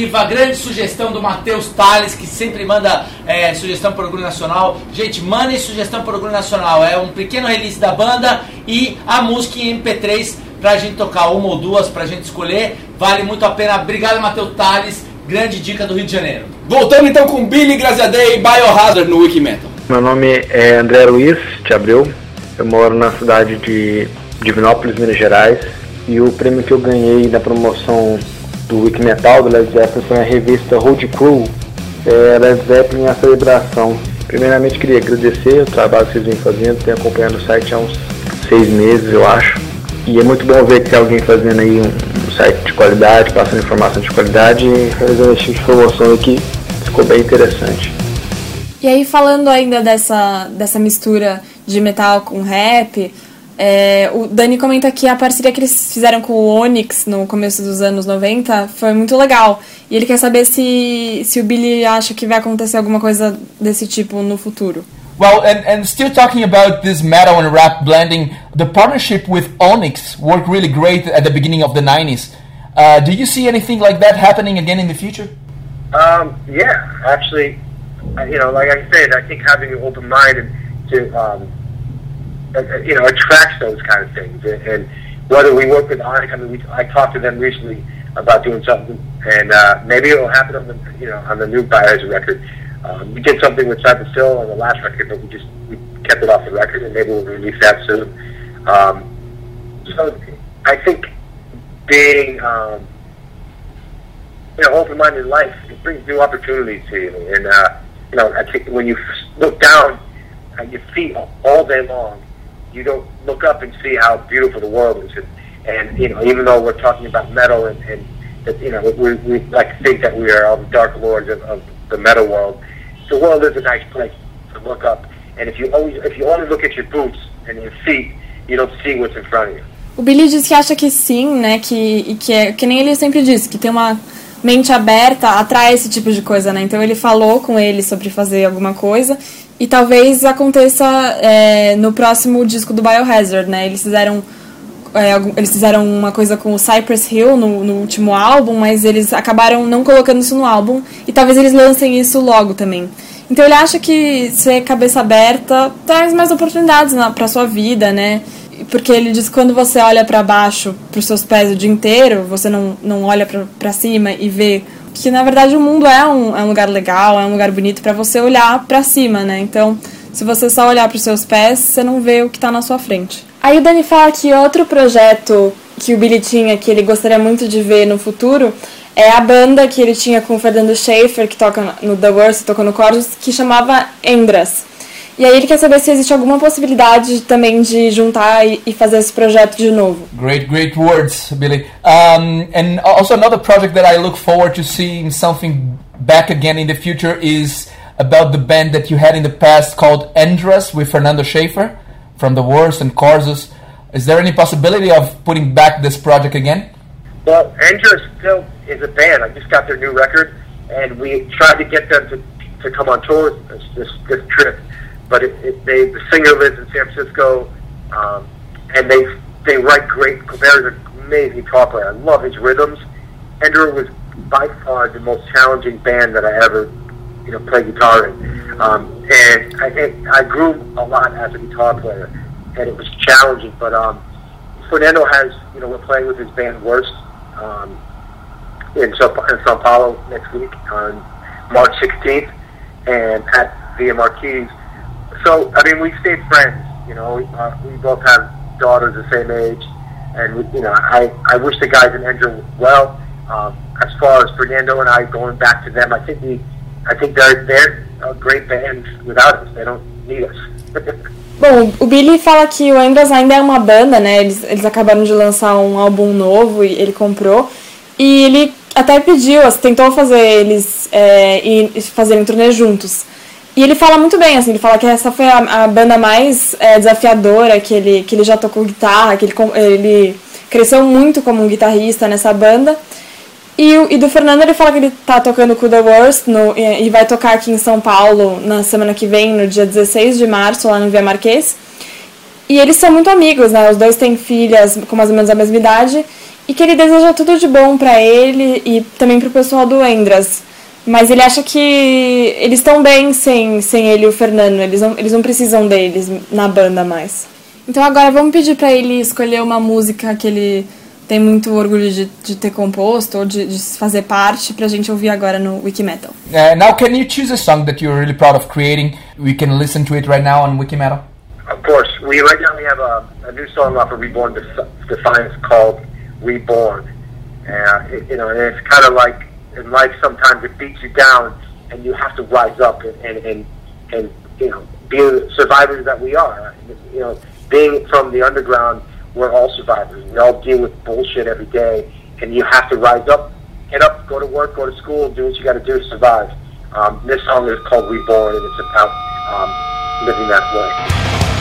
Diva, grande sugestão do Matheus Tales, que sempre manda é, sugestão para o Orgulho Nacional. Gente, mandem sugestão para o Orgulho Nacional. É um pequeno release da banda e a música em MP3 para a gente tocar uma ou duas para a gente escolher. Vale muito a pena. Obrigado, Matheus Tales. Grande dica do Rio de Janeiro. Voltando então com Billy Graziadei e Biohazard no Wikimetal. Meu nome é André Luiz de Abreu. Eu moro na cidade de Divinópolis, Minas Gerais. E o prêmio que eu ganhei na promoção do Wiki Metal do Led Zeppelin foi a revista Road Crew, é, Led Zeppelin a celebração. Primeiramente queria agradecer o trabalho que vocês vêm fazendo, tenho acompanhado o site há uns seis meses eu acho. E é muito bom ver que tem alguém fazendo aí um, um site de qualidade, passando informação de qualidade e realizando esse tipo de promoção aqui. Ficou bem interessante. E aí, falando ainda dessa, dessa mistura de metal com rap, é, o Dani comenta que a parceria que eles fizeram com o Onyx no começo dos anos 90 foi muito legal. E ele quer saber se, se o Billy acha que vai acontecer alguma coisa desse tipo no futuro. Well, and, and still talking about this metal and rap blending, the partnership with Onyx worked really great at the beginning of the 90s. Uh, do you see anything like that happening again in the future? Um, yeah, actually, you know, like I said, I think having an open mind and to, um, you know, attracts those kind of things. And, and whether we work with Onyx, I mean, we, I talked to them recently about doing something, and uh, maybe it'll happen on the, you know, on the new Biohazard record. Um, we did something with Cypress Hill on the last record, but we just we kept it off the record, and maybe we'll release that soon. Um, so I think being um, you know open-minded in life it brings new opportunities to you, and uh, you know I think when you look down at your feet all day long, you don't look up and see how beautiful the world is, and, and you know even though we're talking about metal and, and that you know we, we like to think that we are all the dark lords of, of the metal world. The world is a nice place to look up, and if you always if you only look at your boots and your feet, you don't see what's in front of you. O Billy diz que acha que sim, né? Que, que é que nem ele sempre disse, que tem uma mente aberta atrai esse tipo de coisa, né? Então ele falou com ele sobre fazer alguma coisa e talvez aconteça é, no próximo disco do Biohazard, né? Eles fizeram é, eles fizeram uma coisa com o Cypress Hill no, no último álbum, mas eles acabaram não colocando isso no álbum e talvez eles lancem isso logo também. Então ele acha que ser cabeça aberta traz mais oportunidades na, pra sua vida, né? Porque ele diz que quando você olha pra baixo, pros seus pés o dia inteiro, você não, não olha pra cima e vê que na verdade o mundo é um, é um lugar legal, é um lugar bonito pra você olhar pra cima, né? Então, se você só olhar pros seus pés, você não vê o que tá na sua frente. Aí o Dani fala que outro projeto que o Billy tinha, que ele gostaria muito de ver no futuro, é a banda que ele tinha com o Fernando Schaefer, que toca no The Worst, tocou no que chamava Embras. E aí ele quer saber se existe alguma possibilidade também de juntar e, fazer esse projeto de novo. Great, great words, Billy. Um, and also another project that I look forward to seeing something back again in the future is about the band that you had in the past called Andras with Fernando Schaefer from The Worst and Corsus. Is there any possibility of putting back this project again? Well, Andras still is a band. I just got their new record, and we tried to get them to, to come on tour this this, this trip, but it, it, they the singer lives in San Francisco, um, and they they write great. Colbert's an amazing guitar player. I love his rhythms. Andrew was by far the most challenging band that I ever you know played guitar in, um, and I think I grew a lot as a guitar player, and it was challenging, but um. Fernando has, you know, we're playing with his band Worst um, in, Sao, in Sao Paulo next week on March 16th and at Via Marquis. So, I mean, we stayed friends, you know, uh, we both have daughters the same age, and, we, you know, I, I wish the guys in well. Um, as far as Fernando and I going back to them, I think we, I think they're, they're a great band without us. They don't need us. Bom, o Billy fala que o Embras ainda é uma banda, né? Eles, eles acabaram de lançar um álbum novo e ele comprou. E ele até pediu, assim, tentou fazer eles é, fazerem turnê juntos. E ele fala muito bem, assim, ele fala que essa foi a, a banda mais é, desafiadora, que ele, que ele já tocou guitarra, que ele, ele cresceu muito como um guitarrista nessa banda. E, e do Fernando ele fala que ele tá tocando com The Worst no, e, e vai tocar aqui em São Paulo na semana que vem, no dia 16 de março, lá no Via Marquês. E eles são muito amigos, né? Os dois têm filhas com mais ou menos a mesma idade. E que ele deseja tudo de bom pra ele e também pro pessoal do Endras. Mas ele acha que eles estão bem sem, sem ele e o Fernando. Eles não, eles não precisam deles na banda mais. Então agora vamos pedir pra ele escolher uma música que ele tem muito orgulho de, de ter composto ou de, de fazer parte pra gente ouvir agora no Wikimetal. Uh, now, can you choose a song that you're really proud of creating? We can listen to it right now on Wikimetal. Of course, we right now we have a, a new song off of Reborn Def- Defiance called "Reborn." Uh, it, you know, and it's kind of like in life sometimes it beats you down, and you have to rise up and and and, and you know be the survivors that we are. You know, being from the underground, we're all survivors. We all deal with bullshit every day, and you have to rise up, get up, go to work, go to school, do what you got to do to survive. Um, this song is called "Reborn," and it's about um, living that way.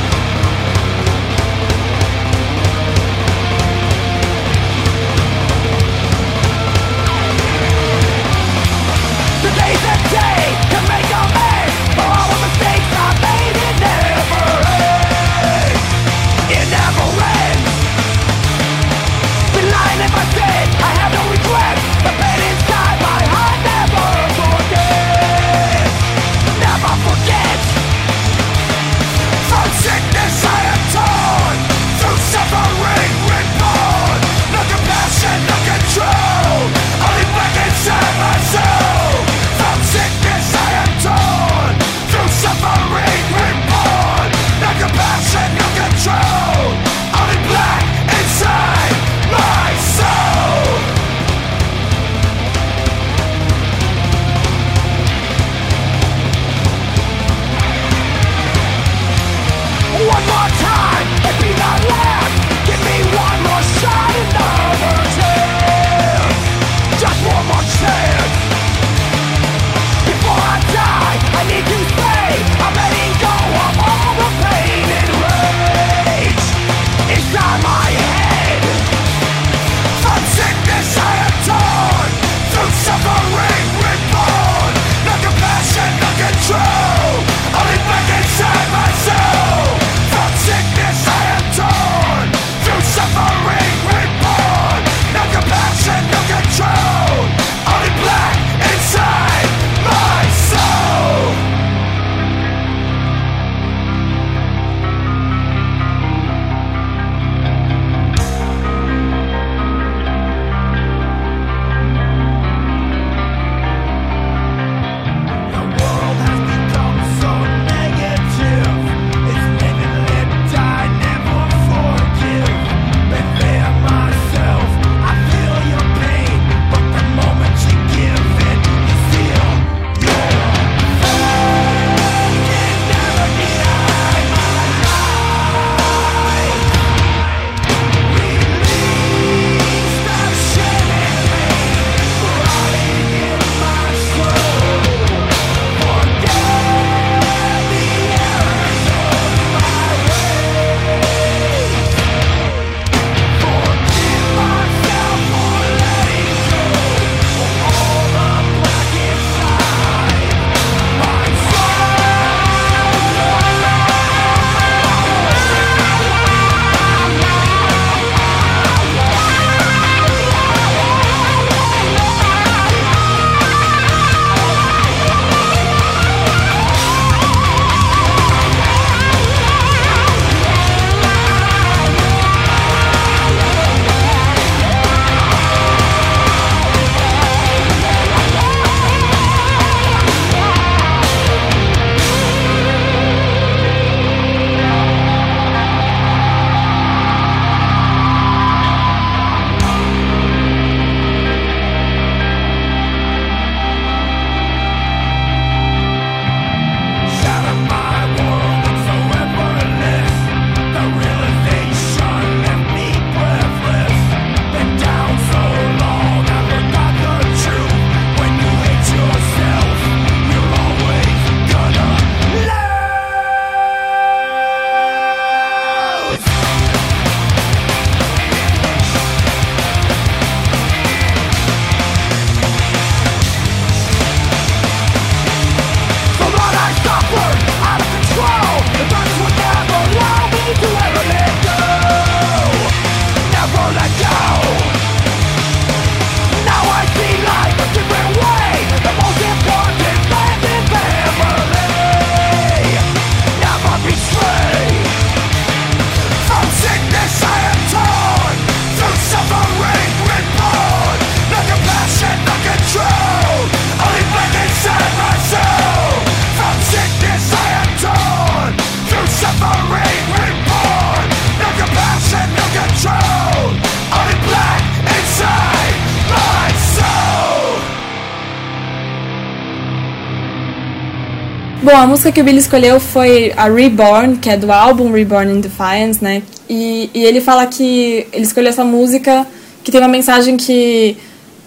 Bom, a música que o Billy escolheu foi a Reborn, que é do álbum Reborn in Defiance, né? E, e ele fala que ele escolheu essa música que tem uma mensagem que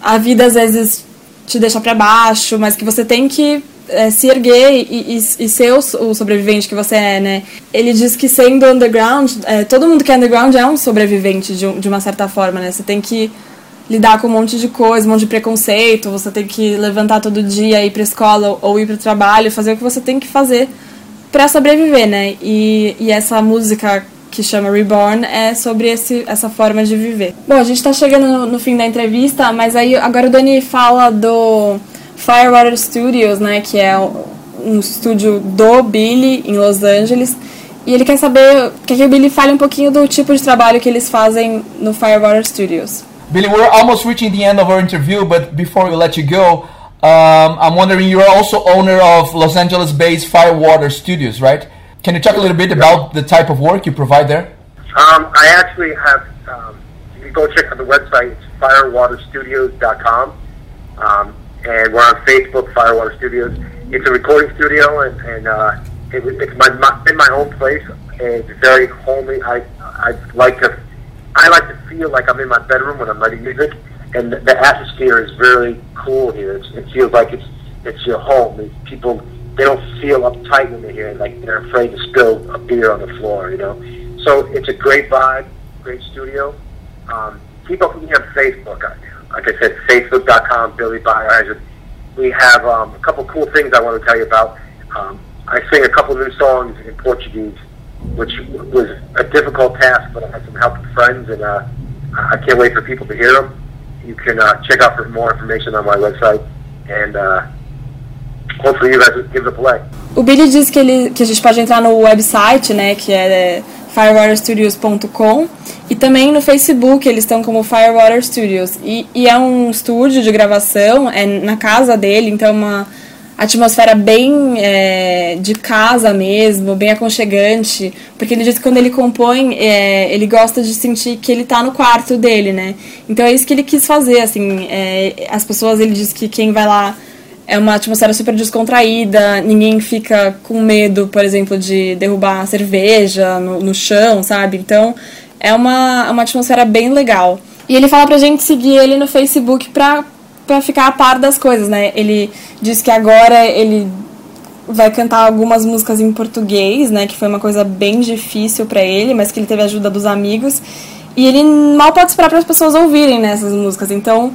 a vida às vezes te deixa pra baixo, mas que você tem que é, se erguer e, e, e ser o, o, sobrevivente que você é, né? Ele diz que sendo underground, é, todo mundo que é underground é um sobrevivente de, de uma certa forma, né? Você tem que lidar com um monte de coisa, um monte de preconceito, você tem que levantar todo dia, ir pra escola ou ir pro trabalho, fazer o que você tem que fazer para sobreviver, né? E, e essa música que chama Reborn é sobre esse, essa forma de viver. Bom, a gente tá chegando no, no fim da entrevista, mas aí agora o Dani fala do Firewater Studios, né, que é um estúdio do Billy em Los Angeles. E ele quer saber, quer que o Billy fale um pouquinho do tipo de trabalho que eles fazem no Firewater Studios. Billy, we're almost reaching the end of our interview, but before we let you go, um, I'm wondering you're also owner of Los Angeles-based Firewater Studios, right? Can you talk a little bit about the type of work you provide there? Um, I actually have. Um, you can go check out the website. It's firewaterstudios.com, um, and we're on Facebook, Firewater Studios. It's a recording studio, and, and uh, it, it's my, my been my home place. It's very homely. I I like to I like to feel like I'm in my bedroom when I'm writing music, and the, the atmosphere is very cool here. It's, it feels like it's it's your home. These people they don't feel uptight when they're here, like they're afraid to spill a beer on the floor, you know. So it's a great vibe, great studio. Um, keep up with on Facebook. Like I said, facebook.com, Billy Biohazard. We have um, a couple cool things I want to tell you about. Um, I sing a couple new songs in Portuguese, which was a difficult task, but I had some help from friends, and uh, I can't wait for people to hear them. You can uh, check out for more information on my website, and uh, hopefully you guys give it a play. O Billy disse que, ele, que a gente pode entrar no website, né, que é firewaterstudios.com e também no Facebook eles estão como Firewater Studios e, e, é um estúdio de gravação, é na casa dele, então é uma atmosfera bem é, de casa mesmo, bem aconchegante, porque ele diz que quando ele compõe, é, ele gosta de sentir que ele está no quarto dele, né? Então é isso que ele quis fazer, assim, é, as pessoas, ele diz que quem vai lá é uma atmosfera super descontraída, ninguém fica com medo, por exemplo, de derrubar cerveja no, no chão, sabe? Então é uma, uma atmosfera bem legal. E ele fala pra gente seguir ele no Facebook pra, pra ficar a par das coisas, né? Ele diz que agora ele vai cantar algumas músicas em português, né? Que foi uma coisa bem difícil para ele, mas que ele teve a ajuda dos amigos. E ele mal pode esperar para as pessoas ouvirem né, essas músicas. Então,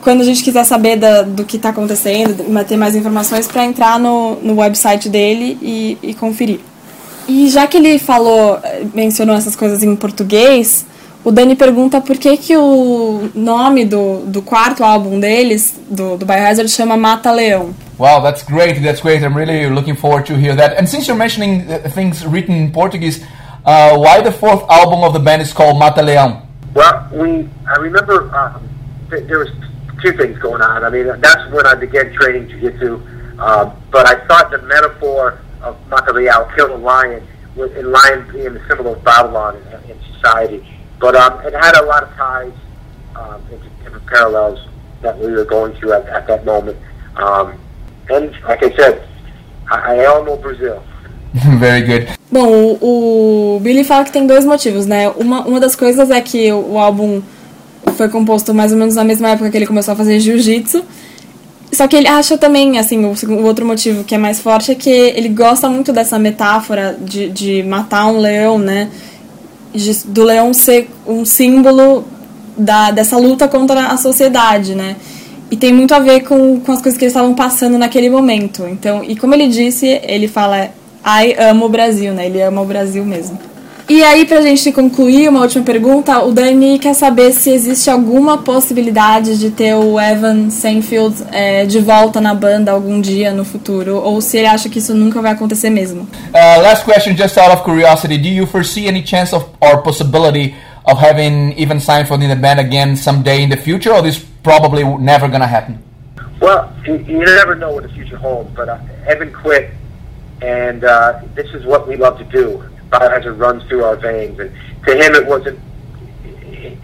quando a gente quiser saber da, do que está acontecendo, ter mais informações, para entrar no, no website dele e, e conferir. E já que ele falou, mencionou essas coisas em português, o Dani pergunta por que, que o nome do, do quarto álbum deles, do, do Biohazard, chama Mata Leão. Wow, that's great, that's great. I'm really looking forward to hear that. And since you're mentioning things written in Portuguese, uh, why the fourth album of the band is called Mata Leão? Well, we, I remember um, th- there was two things going on. I mean, that's when I began training jiu-jitsu. Um, but I thought the metaphor of Mata Leão, kill a lion, was in lion being the symbol of Babylon in, in society. But um, it had a lot of ties um, into different parallels that we were going through at, at that moment. Um, and like I said, I, I amo Brazil. Very good. Bom, o, o Billy fala que tem dois motivos, né? Uma, uma das coisas é que o, o álbum foi composto mais ou menos na mesma época que ele começou a fazer jiu-jitsu. Só que ele acha também, assim, o, o, outro motivo que é mais forte é que ele gosta muito dessa metáfora de, de matar um leão, né? De, do leão ser um símbolo da, dessa luta contra a sociedade, né? E tem muito a ver com, com as coisas que eles estavam passando naquele momento. Então, e como ele disse, ele fala, ai, amo o Brasil, né? Ele ama o Brasil mesmo. E aí, pra gente concluir, uma última pergunta, o Dani quer saber se existe alguma possibilidade de ter o Evan Seinfeld é, de volta na banda algum dia no futuro, ou se ele acha que isso nunca vai acontecer mesmo. Uh, last question, just out of curiosity, do you foresee any chance of or possibility of having Evan Seinfeld in the band again someday in the future, or this probably never gonna happen? Well, you, you never know what the future holds, but uh, Evan quit, and uh, this is what we love to do. Biohazard runs through our veins, and to him, it wasn't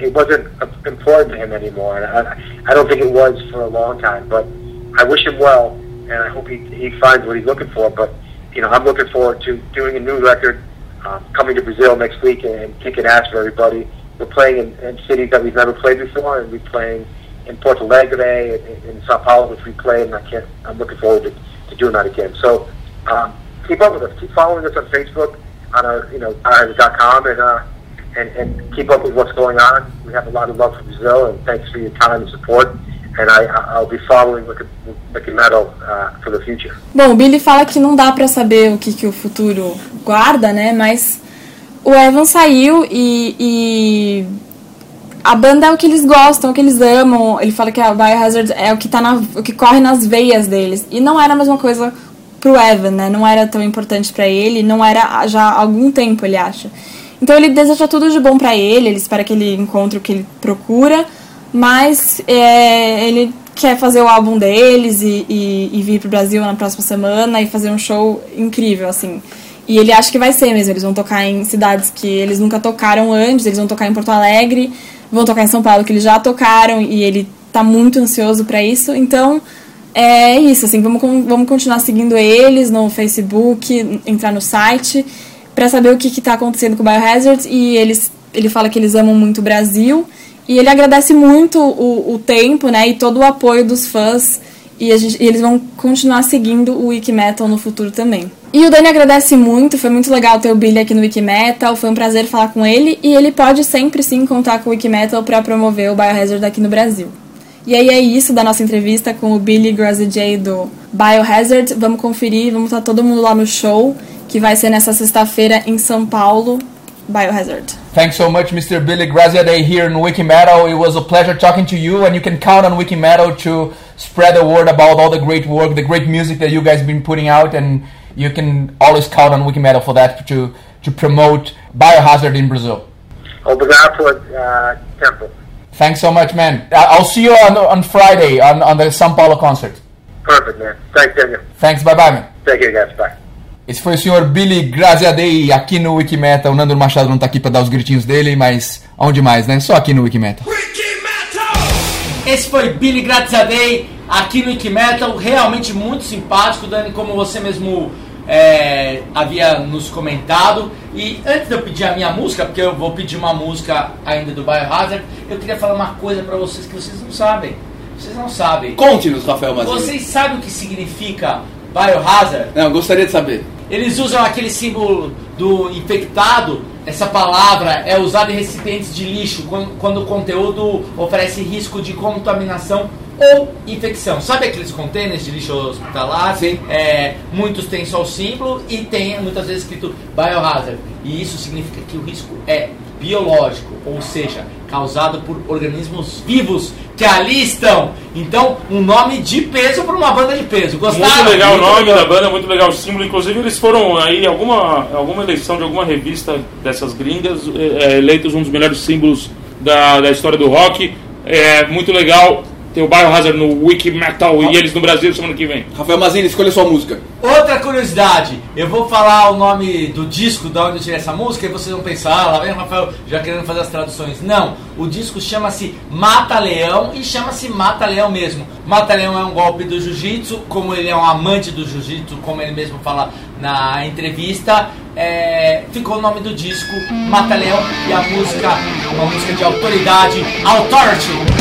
it wasn't important to him anymore. And I, I don't think it was for a long time. But I wish him well, and I hope he he finds what he's looking for. But you know, I'm looking forward to doing a new record, um, coming to Brazil next week and kicking ass for everybody. We're playing in, in cities that we've never played before, and we're playing in Porto Alegre, in, in Sao Paulo, which we played, and I can't. I'm looking forward to, to doing that again. So um, keep up with us. Keep following us on Facebook, on our you know com, and uh, and and keep up with what's going on. We have a lot of love for Brazil, and thanks for your time and support. And I, I'll be following Wicked, Wicked Metal uh, for the future. Bom, o Billy fala que não dá pra saber o que, que o futuro guarda, né? Mas o Evan saiu e, e a banda é o que eles gostam, o que eles amam. Ele fala que a Biohazard é o que, tá na, o que corre nas veias deles. E não era a mesma coisa pro Evan, né? Não era tão importante para ele, não era já há algum tempo, ele acha. Então ele deseja tudo de bom para ele, ele espera que ele encontre o que ele procura, mas é, ele quer fazer o álbum deles e, e, e vir pro Brasil na próxima semana e fazer um show incrível, assim. E ele acha que vai ser mesmo, eles vão tocar em cidades que eles nunca tocaram antes, eles vão tocar em Porto Alegre, vão tocar em São Paulo que eles já tocaram e ele tá muito ansioso para isso. Então, é isso, assim, vamos, vamos continuar seguindo eles no Facebook, entrar no site para saber o que está acontecendo com o Biohazard e eles, ele fala que eles amam muito o Brasil e ele agradece muito o, o tempo, né, e todo o apoio dos fãs e, gente, e, eles vão continuar seguindo o Wikimetal no futuro também. E o Dani agradece muito, foi muito legal ter o Billy aqui no Wikimetal, foi um prazer falar com ele e ele pode sempre sim contar com o Wikimetal para promover o Biohazard aqui no Brasil. E aí é isso da nossa entrevista com o Billy J do Biohazard. Vamos conferir, vamos estar todo mundo lá no show, que vai ser nessa sexta-feira em São Paulo. Biohazard. Thanks so much, Mr. Billy Graziadei here in Wikimetal. It was a pleasure talking to you, and you can count on Wikimetal to spread the word about all the great work, the great music that you guys been putting out, and you can always count on Wikimetal for that to to promote Biohazard in Brazil. Obrigado por uh, tempo. Thanks so much, man. I'll see you on, on Friday on, on the São Paulo concert. Perfect, man. Thanks, Daniel. Thanks, bye bye, man. Take care, guys. Bye. Esse foi o senhor Billy Graziadei aqui no Wikimeta. O Nando Machado não tá aqui para dar os gritinhos dele, mas onde mais, né? Só aqui no Wikimeta. Esse foi Billy Graziadei aqui no Wikimetal, realmente muito simpático, Dani, como você mesmo é, havia nos comentado. E antes de eu pedir a minha música, porque eu vou pedir uma música ainda do Biohazard, eu queria falar uma coisa para vocês que vocês não sabem. Vocês não sabem. Conte-nos, Rafael Mazini. Vocês sabem o que significa Biohazard? Não, gostaria de saber. Eles usam aquele símbolo do infectado. Essa palavra é usada em recipientes de lixo quando, quando o conteúdo oferece risco de contaminação ou infecção. Sabe aqueles contêineres de lixo hospitalar? Sim. É, muitos têm só o símbolo e tem muitas vezes escrito biohazard. E isso significa que o risco é biológico, ou seja, causado por organismos vivos que ali estão. Então, um nome de peso para uma banda de peso. Gostaram? Muito legal o nome da banda, muito legal o símbolo. Inclusive, eles foram aí em alguma, alguma eleição de alguma revista dessas gringas, é, eleitos um dos melhores símbolos da, da história do rock. É muito legal. Tem o Biohazard no Wiki Metal e eles no Brasil semana que vem. Rafael Mazini, escolha sua música. Outra curiosidade, eu vou falar o nome do disco, da onde eu tirei essa música, e vocês vão pensar, ah, lá vem o Rafael já querendo fazer as traduções. Não, o disco chama-se Mata Leão e chama-se Mata Leão mesmo. Mata Leão é um golpe do jiu-jitsu, como ele é um amante do jiu-jitsu, como ele mesmo fala na entrevista, é, ficou o nome do disco Mata Leão e a música, uma música de autoridade, Authority.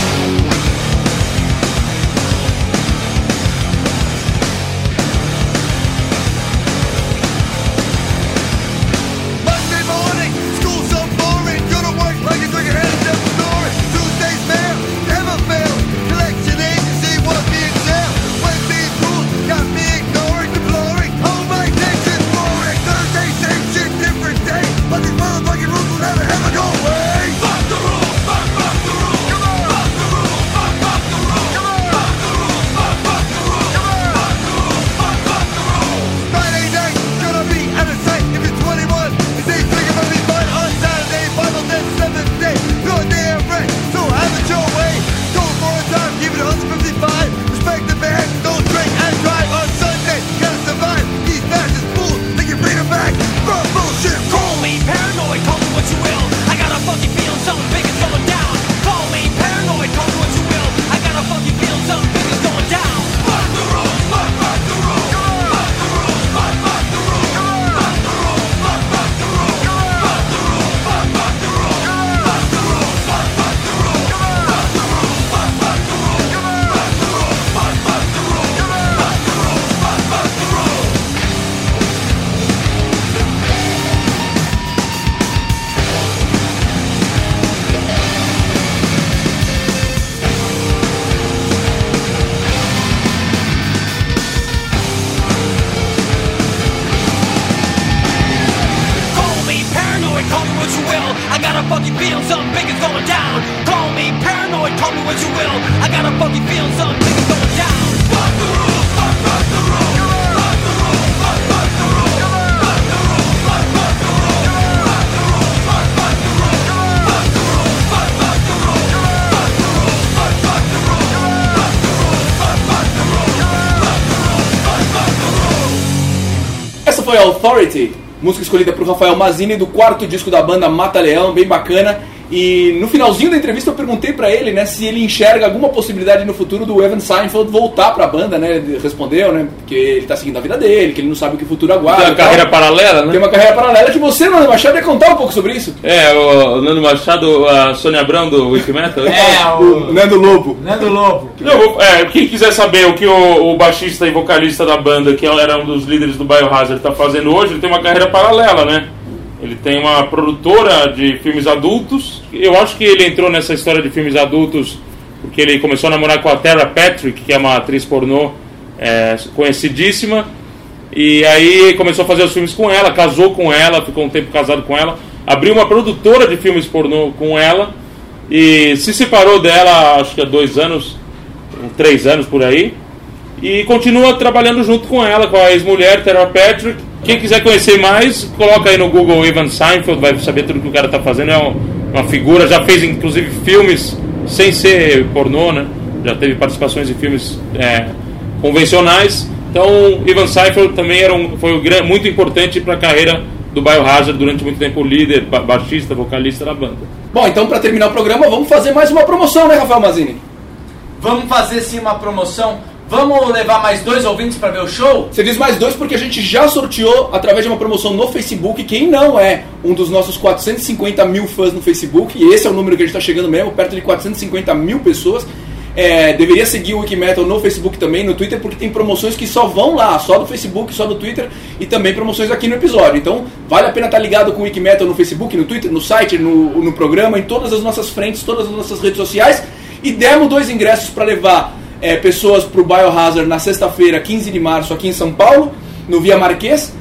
Música escolhida por Rafael Mazini do quarto disco da banda Mata Leão, bem bacana. E no finalzinho da entrevista eu perguntei pra ele, né, se ele enxerga alguma possibilidade no futuro do Evan Seinfeld voltar pra banda, né? Ele respondeu, né, porque ele tá seguindo a vida dele, que ele não sabe o que o futuro aguarda. Tem uma tal. carreira paralela, né? Tem uma carreira paralela que você, Nando Machado, ia contar um pouco sobre isso. É, o Nando Machado, a Sônia Abrão do Wikimetal. É, O o Nando Lobo. Nando Lobo. Não, é, quem quiser saber o que o, o baixista e vocalista da banda, que era um dos líderes do Biohazard, está fazendo hoje, ele tem uma carreira paralela, né? Ele tem uma produtora de filmes adultos. Eu acho que ele entrou nessa história de filmes adultos porque ele começou a namorar com a Tara Patrick, que é uma atriz pornô é, conhecidíssima. E aí começou a fazer os filmes com ela, casou com ela, ficou um tempo casado com ela, abriu uma produtora de filmes pornô com ela e se separou dela, acho que há dois anos, três anos por aí, e continua trabalhando junto com ela, com a ex-mulher, Tara Patrick. Quem quiser conhecer mais, coloca aí no Google Evan Seinfeld, vai saber tudo que o cara está fazendo. É um- uma figura, já fez inclusive filmes sem ser pornô, né? Já teve participações em filmes é, convencionais. Então, Evan Seinfeld também era um, foi um muito importante para a carreira do Biohazard durante muito tempo, líder, ba- baixista, vocalista da banda. Bom, então pra terminar o programa, vamos fazer mais uma promoção, né, Rafael Mazini? Vamos fazer sim uma promoção. Vamos levar mais dois ouvintes pra ver o show? Você diz mais dois porque a gente já sorteou através de uma promoção no Facebook. Quem não é um dos nossos 450 mil fãs no Facebook, e esse é o número que a gente está chegando mesmo, perto de 450 mil pessoas, é, deveria seguir o Wikimetal no Facebook também, no Twitter, porque tem promoções que só vão lá, só do Facebook, só do Twitter, e também promoções aqui no episódio. Então, vale a pena estar ligado com o Wikimetal no Facebook, no Twitter, no site, no, no programa, em todas as nossas frentes, todas as nossas redes sociais. E demos dois ingressos para levar é, pessoas para o Biohazard na sexta-feira, 15 de março, aqui em São Paulo, no Via Marquês.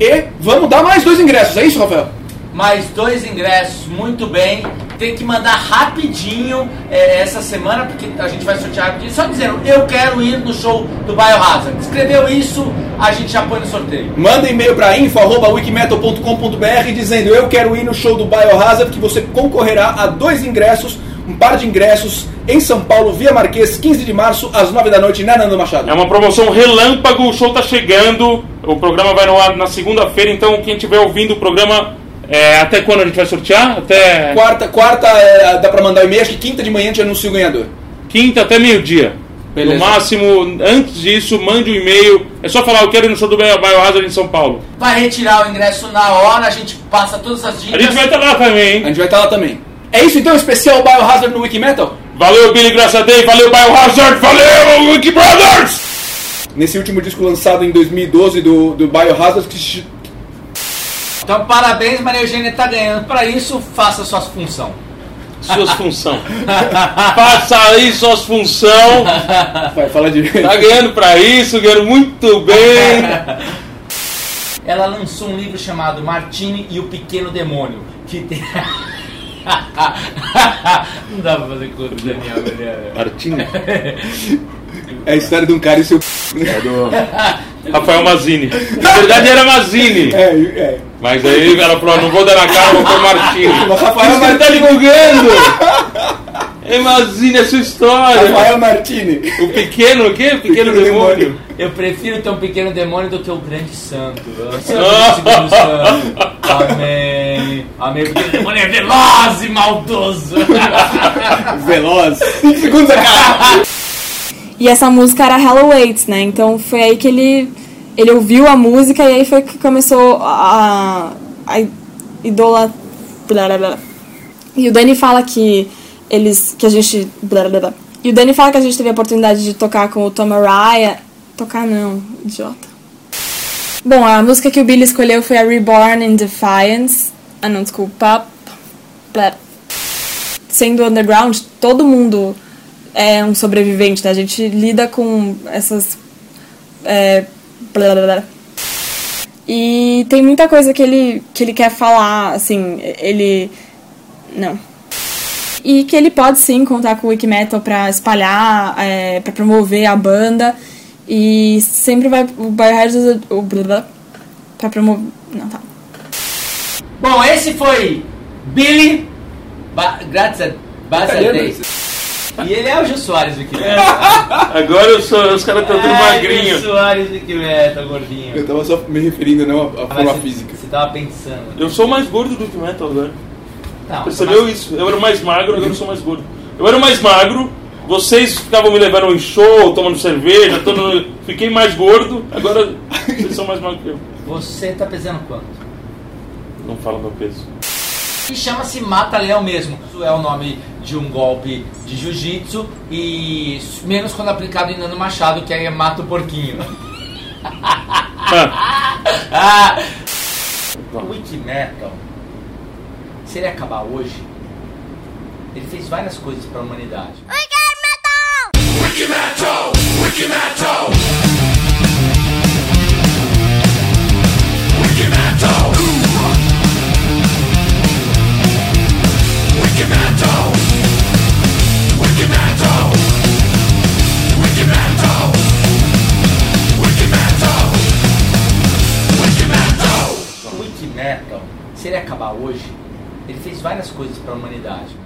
E vamos dar mais dois ingressos, é isso, Rafael? Mais dois ingressos, muito bem. Tem que mandar rapidinho é, essa semana, porque a gente vai sortear rapidinho. Só dizendo, eu quero ir no show do Biohazard. Escreveu isso, a gente já põe no sorteio. Manda e-mail para info.wikimetal.com.br dizendo eu quero ir no show do Biohazard, que você concorrerá a dois ingressos, um par de ingressos em São Paulo, Via Marquês, 15 de março, às 9 da noite, né, Nando Machado? É uma promoção relâmpago, o show tá chegando, o programa vai no ar na segunda-feira, então quem estiver ouvindo o programa, é, até quando a gente vai sortear? Até Quarta, quarta é, dá para mandar e-mail, acho que quinta de manhã a gente anuncia o ganhador. quinta, até meio-dia. Beleza. No máximo, antes disso, mande um e-mail. É só falar, eu quero ir no show do Bio- Biohazard em São Paulo. Vai retirar o ingresso na hora, a gente passa todas as A dicas. gente vai estar lá também, A hein? gente vai estar lá também. É isso então, especial Biohazard no Wikimetal? Valeu, Billy Graça Day, valeu, Biohazard, valeu, Wiki Brothers! Nesse último disco lançado em 2012 do, do Biohazard, que se- Então, parabéns, Maria Eugênia tá ganhando. Para isso, faça a sua função. Suas função. Faça aí suas função. vai falar de... Tá ganhando pra isso, ganhando muito bem. Ela lançou um livro chamado Martini e o Pequeno Demônio, que tem... Não dá pra fazer conta, Daniel. Daniel. É a história de um cara e seu... Rafael Mazini. Na verdade era Mazini. É, é. Mas aí ela falou, não vou dar na cara, vou pôr Martini. Mas Rafael Você tá divulgando! É Mazini, é sua história. Rafael Martini. O pequeno, o quê? O pequeno, Pequeno demônio. demônio. Eu prefiro ter um pequeno demônio do que o grande santo. Eu sou o segundo santo. Amém. Amém. Porque o demônio é veloz e maldoso. Veloz. 5 segundos, cara. E essa música era Hello Waits, né? Então foi aí que ele, ele ouviu a música e aí foi que começou a, a idola. blá, blá, blá. E o Dani fala que eles. que a gente. E o Dani fala que a gente teve a oportunidade de tocar com o Tom Araya. Tocar não, idiota. Bom, a música que o Billy escolheu foi a Reborn in Defiance. Ah não, desculpa. Sendo underground, todo mundo é um sobrevivente, né? A gente lida com essas. É, blá, blá, blá. E tem muita coisa que ele, que ele quer falar, assim, ele. Não. E que ele pode sim contar com o Wikimetal pra espalhar, é, pra promover a banda. E sempre vai. O Biohazard. O blá, blá, pra promover. Não, tá. Bom, esse foi Billy. Ba graças a, Deus. E ele é o Jô Soares do que Agora eu sou, os caras estão tudo magrinho. Jô Soares do que metal, gordinho. Eu tava só me referindo não à Ah, forma física. Você tava pensando. Eu sou mais gordo do que metal agora. Não, Percebeu mas- isso? Eu era mais magro, agora eu sou mais gordo. Eu era mais magro, vocês ficavam me levando em show, tomando cerveja, todo... fiquei mais gordo, agora vocês são mais magros que eu. Você tá pesando quanto? Não fala meu peso. E chama-se Mata-Leão mesmo. Isso é o nome de um golpe de jiu-jitsu e menos quando aplicado em Nano Machado, que aí é Mata o Porquinho. ah! O Wiki Metal, se ele acabar hoje, ele fez várias coisas para a humanidade. O Wiki Metal, se ele acabar hoje, ele fez várias coisas para a humanidade.